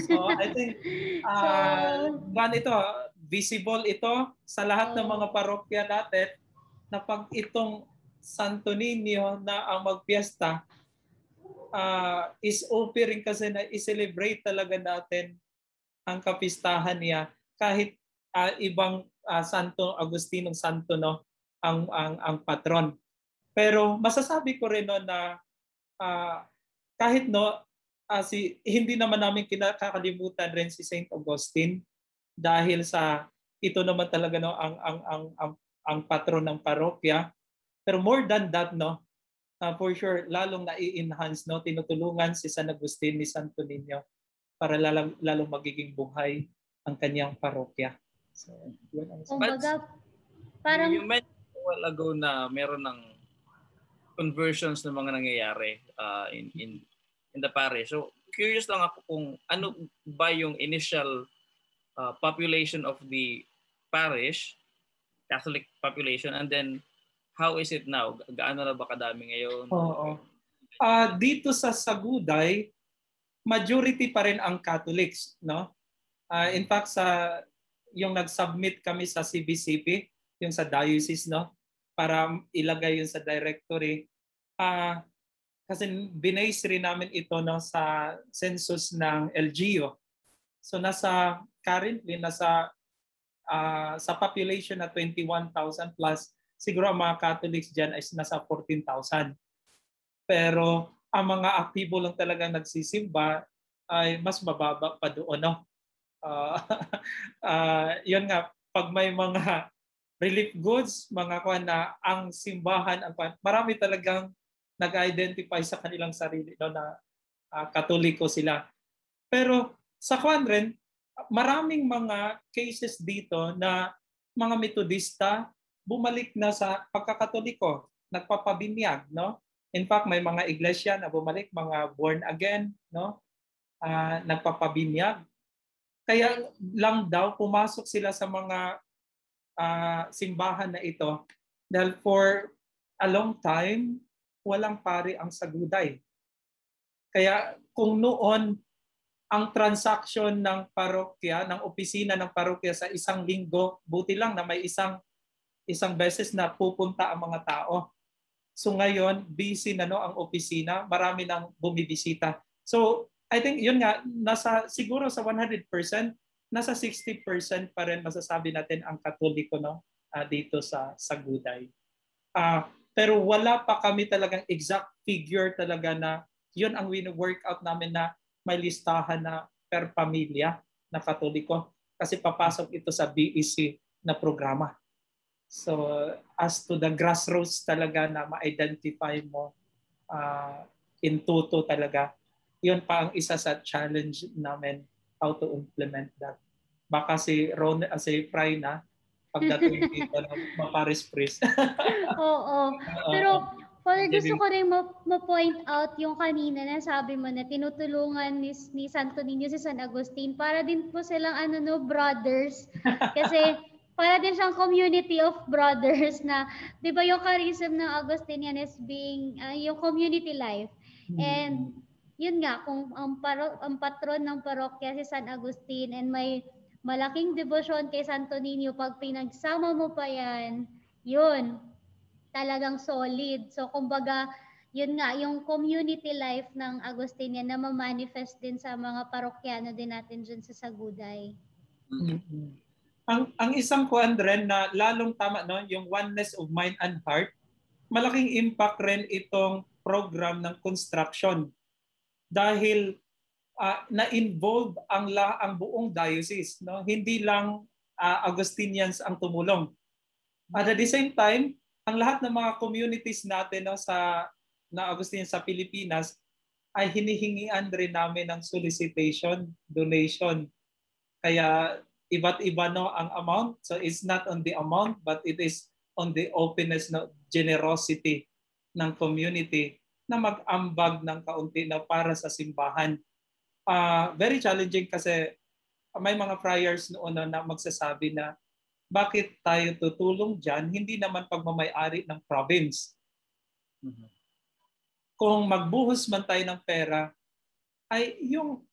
So I think uh, so, ito, visible ito sa lahat ng mga parokya natin na pag itong Santo Niño na ang magpiesta uh, is offering kasi na i-celebrate talaga natin ang kapistahan niya kahit uh, ibang uh, Santo Agustinong Santo no ang ang ang patron. Pero masasabi ko rin no na uh, kahit no uh, si hindi naman namin kinakalimutan rin si Saint Augustine dahil sa ito naman talaga no ang ang ang ang, ang patron ng parokya. Pero more than that no, uh, for sure lalong na-enhance no tinutulungan si San Agustin ni Santo Niño para lalong, lalong magiging buhay ang kanyang parokya. So, yun ang Kumbaga, parang... You mentioned a while ago na meron ng conversions ng mga nangyayari uh, in, in in the parish. So curious lang ako kung ano ba yung initial uh, population of the parish, Catholic population, and then how is it now? Gaano na ba kadami ngayon? Oo. Uh, dito sa Saguday, majority pa rin ang Catholics, no? Uh, in fact, sa yung nag-submit kami sa CBCP, yung sa diocese, no? Para ilagay yun sa directory. Uh, kasi binase rin namin ito no, sa census ng LGU. So nasa currently nasa uh, sa population na 21,000 plus, siguro ang mga Catholics diyan ay nasa 14,000. Pero ang mga aktibo lang talaga nagsisimba ay mas mababa pa doon. No? Uh, uh, yun nga, pag may mga relief goods, mga kuha na ang simbahan, ang, marami talagang nag-identify sa kanilang sarili no, na uh, katoliko sila. Pero sa Kwan rin, maraming mga cases dito na mga metodista bumalik na sa pagkakatoliko, nagpapabinyag, no? In fact, may mga iglesia na bumalik, mga born again, no? Uh, nagpapabinyag. Kaya lang daw pumasok sila sa mga uh, simbahan na ito dahil for a long time walang pare ang saguday. Kaya kung noon ang transaction ng parokya, ng opisina ng parokya sa isang linggo, buti lang na may isang isang beses na pupunta ang mga tao. So ngayon, busy na no ang opisina, marami nang bumibisita. So I think yun nga, nasa siguro sa 100%, nasa 60% pa rin masasabi natin ang katoliko no uh, dito sa sa Guday. Uh, pero wala pa kami talagang exact figure talaga na yun ang win-workout namin na may listahan na per pamilya na katoliko kasi papasok ito sa BEC na programa. So as to the grassroots talaga na ma-identify mo uh, in toto talaga, yun pa ang isa sa challenge namin how to implement that. Baka si Ron, uh, si Fry na, pagdating dito ng Maparis Priest. Oo. Pero Father, gusto ko rin ma-point out yung kanina na sabi mo na tinutulungan ni, ni Santo Niño si San Agustin para din po silang ano no, brothers. Kasi para din siyang community of brothers na, di ba yung charism ng Agustinian is being, uh, yung community life. Mm-hmm. And yun nga, kung ang, paro, ang patron ng parokya si San Agustin and may malaking debosyon kay Santo Niño, pag pinagsama mo pa yan, yun, talagang solid. So, kumbaga, yun nga, yung community life ng Agustinian na ma-manifest din sa mga parokyano din natin dyan sa Saguday. Mm-mm. Ang ang isang kuan rin na lalong tama no, yung oneness of mind and heart, malaking impact rin itong program ng construction dahil ah, na-involve ang la, ang buong diocese no hindi lang ah, Augustinians ang tumulong at the same time ang lahat ng mga communities natin no sa na Augustinians sa Pilipinas ay hinihingian rin namin ng solicitation donation. Kaya iba't iba no ang amount. So it's not on the amount but it is on the openness no generosity ng community na mag-ambag ng kaunti na para sa simbahan. Uh, very challenging kasi may mga friars noon na magsasabi na bakit tayo tutulong dyan? Hindi naman pagmamayari ng province. Mhm. Kung magbuhos man tayo ng pera, ay yung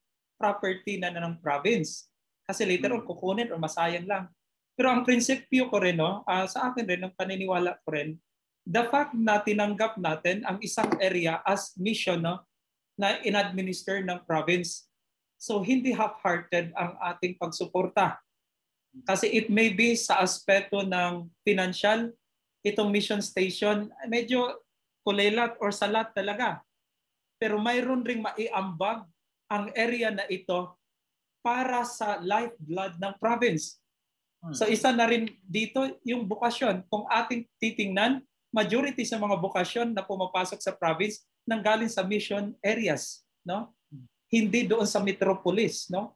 property na, na ng province. Kasi later on, Mm. kukunin o masayang lang. Pero ang prinsipyo ko rin, no, ah, sa akin rin, ang paniniwala ko rin, the fact na tinanggap natin ang isang area as mission no, na in-administer ng province. So hindi half-hearted ang ating pagsuporta. Kasi it may be sa aspeto ng financial, itong mission station, medyo kulelat or salat talaga. Pero mayroon ring maiambag ang area na ito para sa lifeblood ng province. Hmm. So isa na rin dito yung bukasyon. Kung ating titingnan, majority sa mga bukasyon na pumapasok sa province nanggaling sa mission areas, no? Hindi doon sa metropolis, no?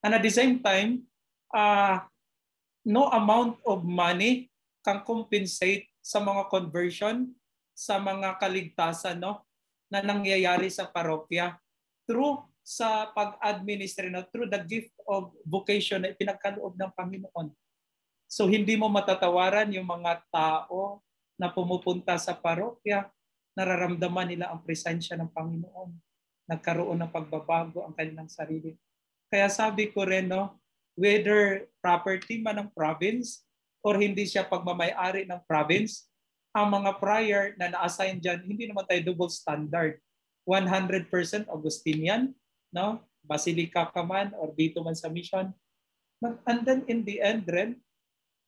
And at the same time, uh, no amount of money can compensate sa mga conversion, sa mga kaligtasan, no? Na nangyayari sa parokya through sa pag-administer no, through the gift of vocation na pinagkaloob ng Panginoon. So hindi mo matatawaran yung mga tao na pumupunta sa parokya, nararamdaman nila ang presensya ng Panginoon. Nagkaroon ng pagbabago ang kanilang sarili. Kaya sabi ko rin, no, whether property man ng province or hindi siya pagmamayari ng province, ang mga prior na na-assign dyan, hindi naman tayo double standard. 100% Augustinian, no? Basilica ka man or dito man sa mission. And then in the end rin,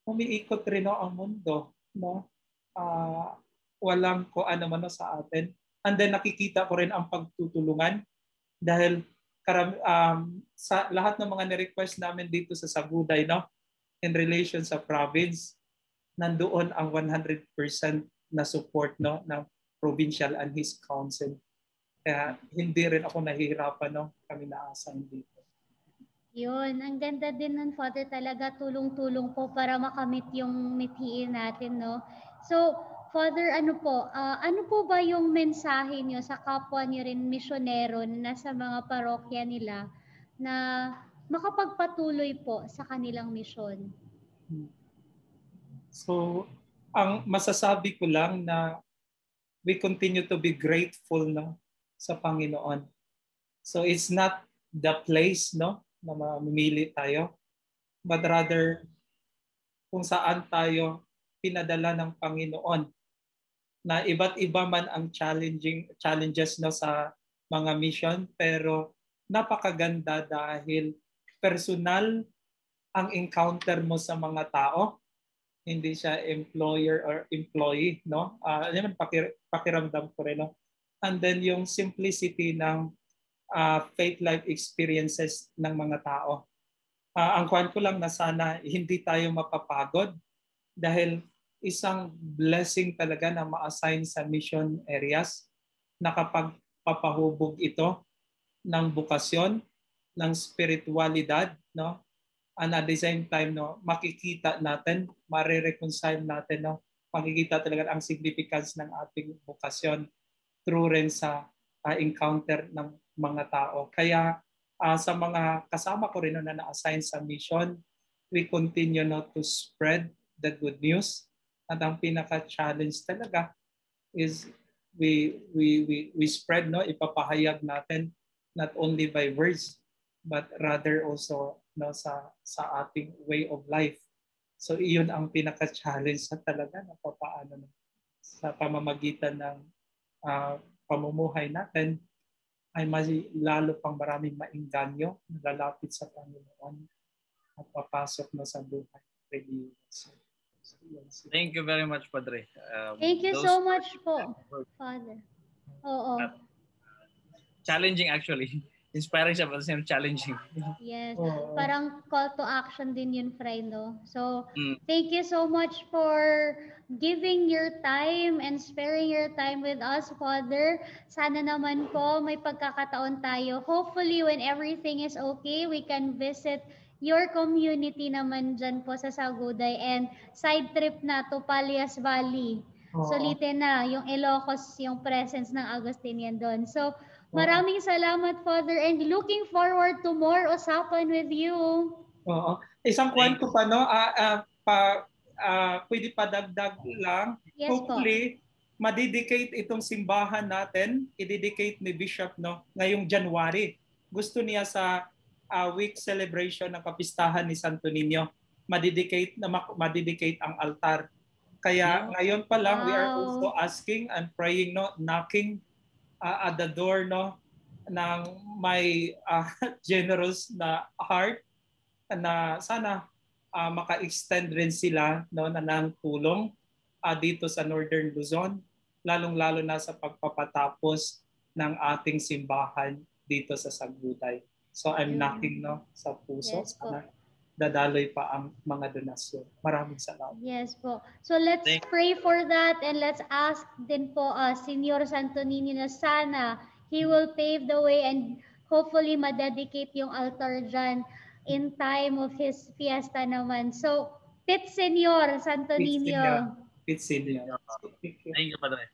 umiikot rin no, ang mundo. No? Ah, walang ko ano man sa atin. And then nakikita ko rin ang pagtutulungan dahil karam, um, sa lahat ng mga ni-request namin dito sa Saguday no, in relation sa province, nandoon ang 100% na support no, ng provincial and his council. Kaya hindi rin ako nahihirapan no, kami na-assign dito. Yun, ang ganda din nun, Father, talaga tulong-tulong po para makamit yung mithiin natin, no? So, Father, ano po, ah, ano po ba yung mensahe niyo sa kapwa niyo rin misyonero na nasa mga parokya nila na makapagpatuloy po sa kanilang misyon? So, ang masasabi ko lang na we continue to be grateful no sa Panginoon. So it's not the place no na mamimili tayo but rather kung saan tayo pinadala ng Panginoon na iba't iba man ang challenging challenges no sa mga mission pero napakaganda dahil personal ang encounter mo sa mga tao hindi siya employer or employee, no? Ah, uh, pakir- pakiramdam ko rin, no? And then yung simplicity ng uh, faith life experiences ng mga tao. Ah, ang kwan ko lang na sana hindi tayo mapapagod dahil isang blessing talaga na ma-assign sa mission areas. Na kapag papahubog ito ng bukasyon, ng spiritualidad, no? and at the same time no makikita natin mare-reconcile natin no? Makikita talaga ang significance ng ating bukasyon through rin sa uh, encounter ng mga tao. Kaya uh, sa mga kasama ko rin no, na na-assign sa mission we continue no, to spread the good news at ang pinaka-challenge talaga is we we we we spread no ipapahayag natin not only by words but rather also no sa sa ating way of life. So iyon ang pinaka-challenge sa talaga na papaano no, sa pamamagitan ng ah, pamumuhay natin ay mas lalo pang maraming mainganyo na lalapit sa Panginoon at papasok na sa buhay. Really. Thank you very much, Padre. Um, Thank you so much po, Father. Oo. Challenging actually. Inspiring siya, but same challenging. Yes. Oo. Parang call to action din yun, Fry, no? So, Mm. thank you so much for giving your time and sparing your time with us, Father. Sana naman po may pagkakataon tayo. Hopefully, when everything is okay, we can visit your community naman dyan po sa Saguday and side trip na to Palias Valley. Oo. Sulitin na yung Ilocos, yung presence ng Agustinian doon. So, maraming salamat, Father, and looking forward to more usapan with you. Oo. Isang kwento pa, no? Ah, ah, pa, ah, pwede pa dagdag lang. Yes po. Hopefully, madedicate itong simbahan natin, i-dedicate ni Bishop no, ngayong January. Gusto niya sa ah, week celebration ng kapistahan ni Santo Niño, madedicate na mak- madedicate ang altar. Kaya ngayon pa lang we are Wow. also asking and praying no, knocking ah, at the door no ng may ah, generous na heart na sana ah, maka-extend rin sila no na ng tulong ah, dito sa Northern Luzon lalong-lalo na sa pagpapatapos ng ating simbahan dito sa Saguday. So I'm Yun. knocking no sa puso Yes po. sana dadaloy pa ang mga donasyon. Maraming salamat. Yes po. So let's Thank- pray for that and let's ask din po uh, Senyor Santo Niño na sana he will pave the way and hopefully ma-dedicate yung altar dyan in time of his fiesta naman. So, Pit Senyor Santo Pit you. Thank you. Thank you, Padre.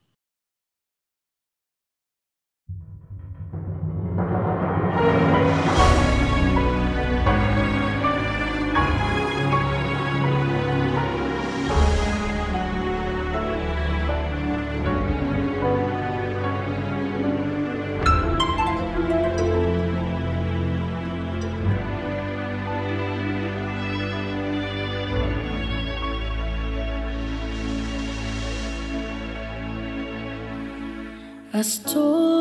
A story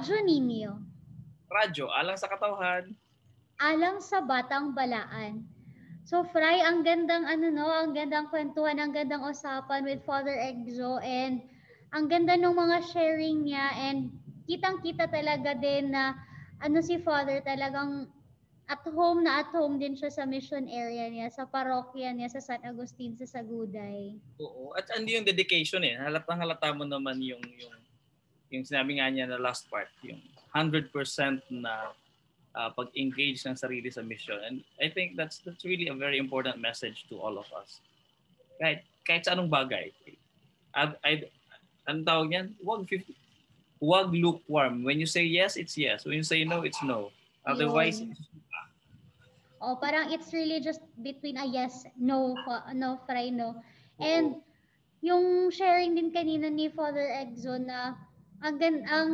Radyo Ninyo, Radyo, alang sa katauhan. alang sa Batang Balaan. So Fry, ang gandang ano no, ang gandang kwentuhan, ang gandang usapan with Father Exo and ang ganda ng mga sharing niya and kitang-kita talaga din na ano si Father talagang at home na at home din siya sa mission area niya, sa parokya niya sa San Agustin sa Saguday. Oo. At andi yung dedication eh. Halatang halata mo naman yung yung yung sinabi nga niya na last part, yung 100% na uh, pag-engage ng sarili sa mission. And I think that's that's really a very important message to all of us. Kahit kahit sa anong bagay. I, I, anong tawag niyan? Huwag 50, huwag lukewarm. When you say yes, it's yes. When you say no, it's no. Otherwise, Yun. Oh, parang it's really just between a yes, no, no, fry, no. And yung sharing din kanina ni Father Exo na ang, gan- ang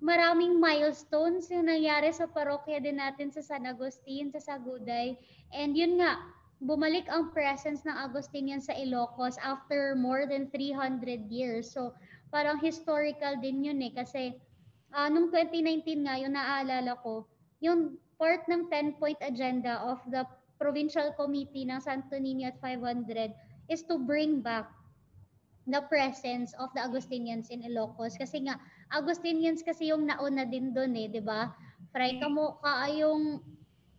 maraming milestones yung nangyari sa parokya din natin sa San Agustin, sa Saguday. And yun nga, bumalik ang presence ng Agustinian sa Ilocos after more than 300 years. So, parang historical din yun eh. Kasi, ah, nung 2019 nga, yung naaalala ko, yung part ng 10-point agenda of the Provincial Committee ng Santo Niño at 500 is to bring back the presence of the Agustinians in Ilocos. Kasi nga, Agustinians kasi yung nauna din doon eh, di ba? Fry ka mo, ka yung,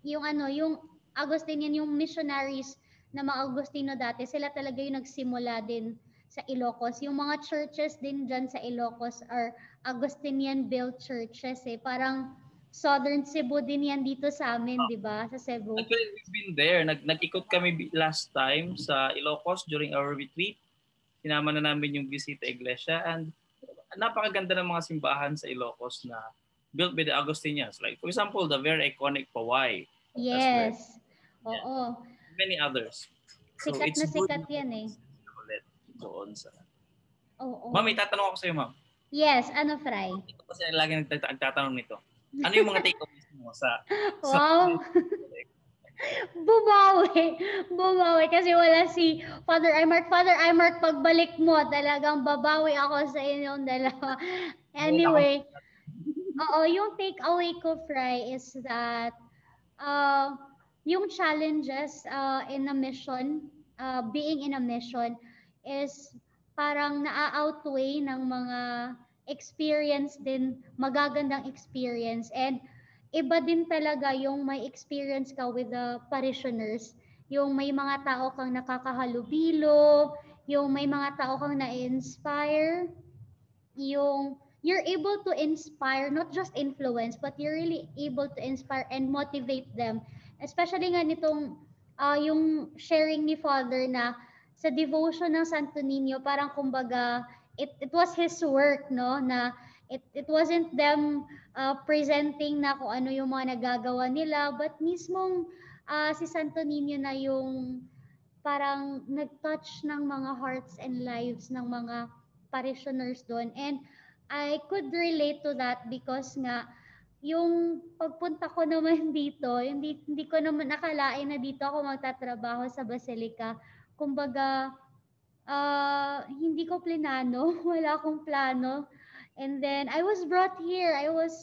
yung ano, yung Agustinian, yung missionaries na mga Agustino dati, sila talaga yung nagsimula din sa Ilocos. Yung mga churches din dyan sa Ilocos are Agustinian-built churches eh. Parang Southern Cebu din yan dito sa amin, di ba? Sa Cebu. Actually, we've been there. Nag nag-ikot kami last time sa Ilocos during our retreat. Sinama na namin yung Visita Iglesia and napakaganda ng mga simbahan sa Ilocos na built by the Augustinians. Like, for example, the very iconic Pawai. Yes. Yeah. Oo. Many others. So, Sikat it's na sikat yan eh. ulit doon sa... Oo. Ma'am, may tatanong ako sa iyo, ma'am. Yes, ano, Fry? Ito kasi lagi nagtata- nagtatanong nito. Ano yung mga takeaways mo sa... sa Wow. Bumawi. Bumawi kasi wala si Father Imark. Father Imark, pagbalik mo, talagang babawi ako sa inyong dalawa. Anyway, oo, yung takeaway ko, Fry, is that uh, yung challenges uh, in a mission, uh, being in a mission, is parang naa-outweigh ng mga experience din, magagandang experience. And iba din talaga yung may experience ka with the parishioners. Yung may mga tao kang nakakahalubilo, yung may mga tao kang na-inspire, yung you're able to inspire, not just influence, but you're really able to inspire and motivate them. Especially nga nitong ah, yung sharing ni Father na sa devotion ng Santo Niño, parang kumbaga, it, it was his work, no? Na it, it wasn't them uh, presenting na kung ano yung mga nagagawa nila, but mismong ah, si Santo Niño na yung parang nag-touch ng mga hearts and lives ng mga parishioners doon. And I could relate to that because nga, yung pagpunta ko naman dito, hindi, hindi ko naman nakalain na dito ako magtatrabaho sa Basilica. Kumbaga, ah, hindi ko plinano, wala akong plano. And then I was brought here, I was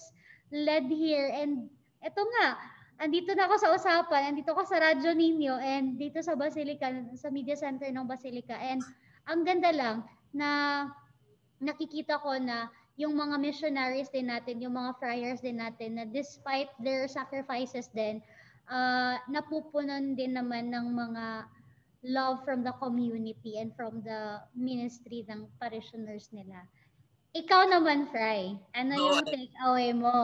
led here and eto nga, andito na ako sa usapan, andito ako sa Radyo Ninyo and dito sa Basilica, sa Media Center ng Basilica. And ang ganda lang na nakikita ko na yung mga missionaries din natin, yung mga friars din natin na despite their sacrifices din, uh, napupunan din naman ng mga love from the community and from the ministry ng parishioners nila. Ikaw naman, Fry. Ano No, yung I- takeaway mo?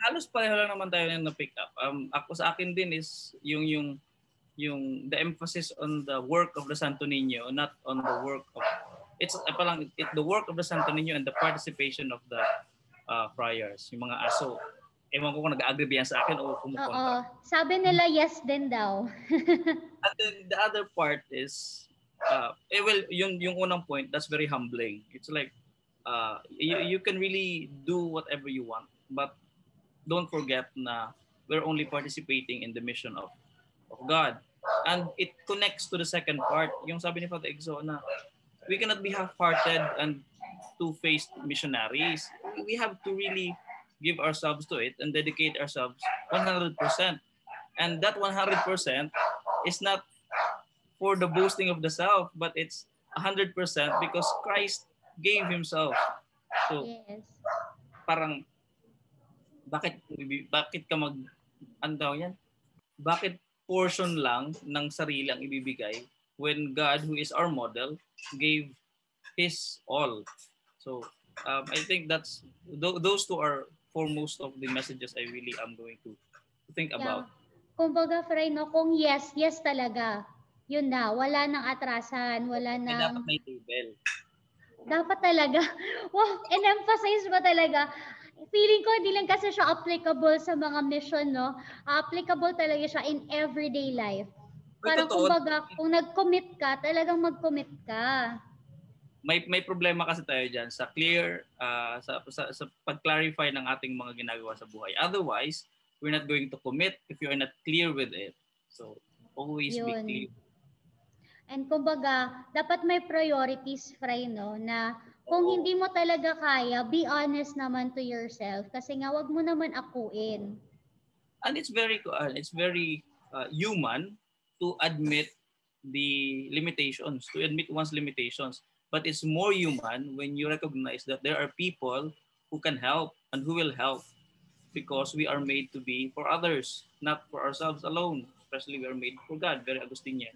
halos pareho lang naman tayo na na-pick up. Um, ako sa akin din is yung yung yung the emphasis on the work of the Santo Niño, not on the work of it's uh, palang it, the work of the Santo Niño and the participation of the uh, friars, yung mga aso. Ewan ko kung nag-agree yan sa akin o Oo. kumukontra. Sabi nila yes din daw. And then the other part is, uh, eh, well, yung, yung unang point, that's very humbling. It's like, uh, you, you can really do whatever you want, but don't forget na we're only participating in the mission of, of God. And it connects to the second part, yung sabi ni Father Exo na we cannot be half-hearted and two-faced missionaries. We have to really give ourselves to it and dedicate ourselves 100%. And that 100% is not for the boasting of the self, but it's 100% because Christ gave himself. So Yes. parang bakit bakit ka mag ano daw yan? Bakit portion lang ng sarili ang ibibigay when God who is our model gave his all. So um, I think that's th- those two are foremost of the messages I really am going to think about. Kumbaga, Fray, no, kung yes, yes talaga. Yun na, wala nang atrasan, wala nang... dapat may table. Dapat talaga. Wow, in-emphasize mo talaga. Feeling ko hindi lang kasi siya applicable sa mga mission, no? Applicable talaga siya in everyday life. Parang totoo. kumbaga, kung nag-commit ka, talagang mag-commit ka. may may problema kasi tayo diyan sa clear ah, sa, sa sa pag-clarify ng ating mga ginagawa sa buhay. Otherwise, we're not going to commit if you are not clear with it. So, always be Yun. clear. And kumbaga, dapat may priorities, Fray, no? Na kung hindi mo talaga kaya, be honest naman to yourself. Kasi nga, wag mo naman akuin. And it's very uh, it's very uh, human to admit the limitations, to admit one's limitations. But it's more human when you recognize that there are people who can help and who will help because we are made to be for others, not for ourselves alone. Especially we are made for God. Very Agustinian.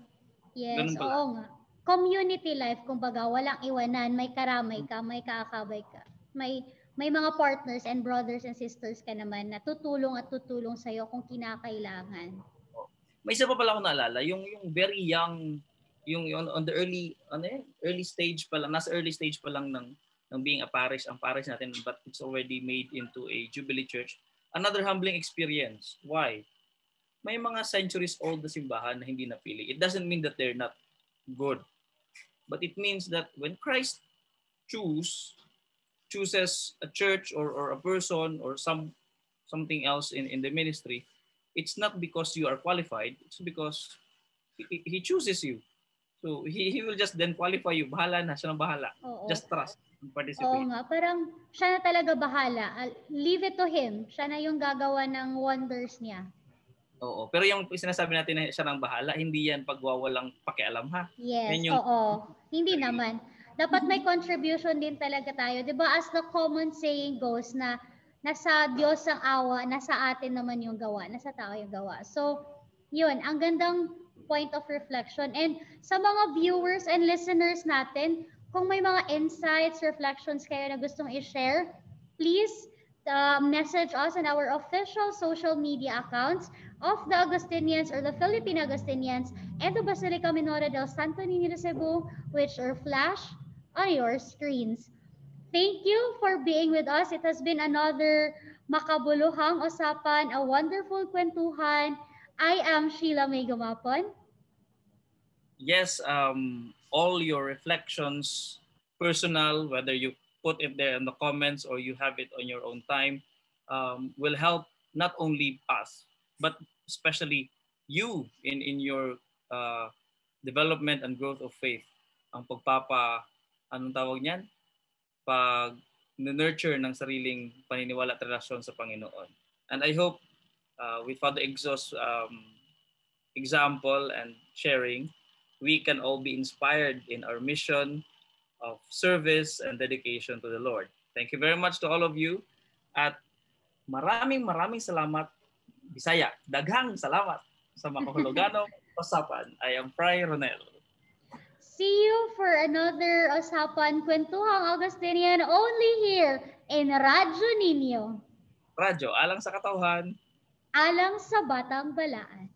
Yes, Ganun pala. oo nga. Community life, kumbaga, walang iwanan, may karamay ka, may kaakabay ka. May may mga partners and brothers and sisters ka naman na tutulong at tutulong sa'yo kung kinakailangan. May isa pa pala ako naalala, yung yung very young, yung, yung on the early ano yun, early stage pa lang, nasa early stage pa lang ng ng being a parish, ang parish natin but it's already made into a Jubilee church. Another humbling experience. Why? May mga centuries old na simbahan na hindi napili. It doesn't mean that they're not good. But it means that when Christ choose chooses a church or, or a person or some something else in, in the ministry, it's not because you are qualified, it's because he, he chooses you. So he, he will just then qualify you. Bahala na, siya na bahala. Oo. Just trust and Oo participate. nga, parang siya na talaga bahala. Leave it to him. Siya na yung gagawa ng wonders niya. Oo. Pero yung sinasabi natin na siya nang bahala, hindi yan pagwawalang pakialam ha. Yes, Yan yung- oo. Hindi naman. Dapat may contribution din talaga tayo. 'Di ba as the common saying goes na nasa Diyos ang awa, nasa atin naman yung gawa, nasa tao yung gawa. So, yun, ang gandang point of reflection. And sa mga viewers and listeners natin, kung may mga insights, reflections kayo na gustong i-share, please uh, message us on our official social media accounts of the Augustinians or the Philippine Augustinians and the Basilica Minora del Santo Niño de Cebu, which are flash on your screens. Thank you for being with us. It has been another makabuluhang usapan, a wonderful kwentuhan. I am Sheila May Gumapon. Yes, um, all your reflections, personal, whether you put it there in the comments or you have it on your own time, um, will help not only us, but especially you in, in your uh, development and growth of faith. Ang pagpapa, anong tawag niyan? Pag nurture ng sariling paniniwala at relasyon sa Panginoon. And I hope uh, with Father Exos um, example and sharing, we can all be inspired in our mission of service and dedication to the Lord. Thank you very much to all of you. At maraming maraming salamat, Bisaya. Daghang salamat sa makahuluganong usapan. I am Fry Ronel. See you for another usapan kwentuhang Augustinian only here in Radyo Ninyo. Radyo, alang sa katauhan. Alang sa Batang Balaan.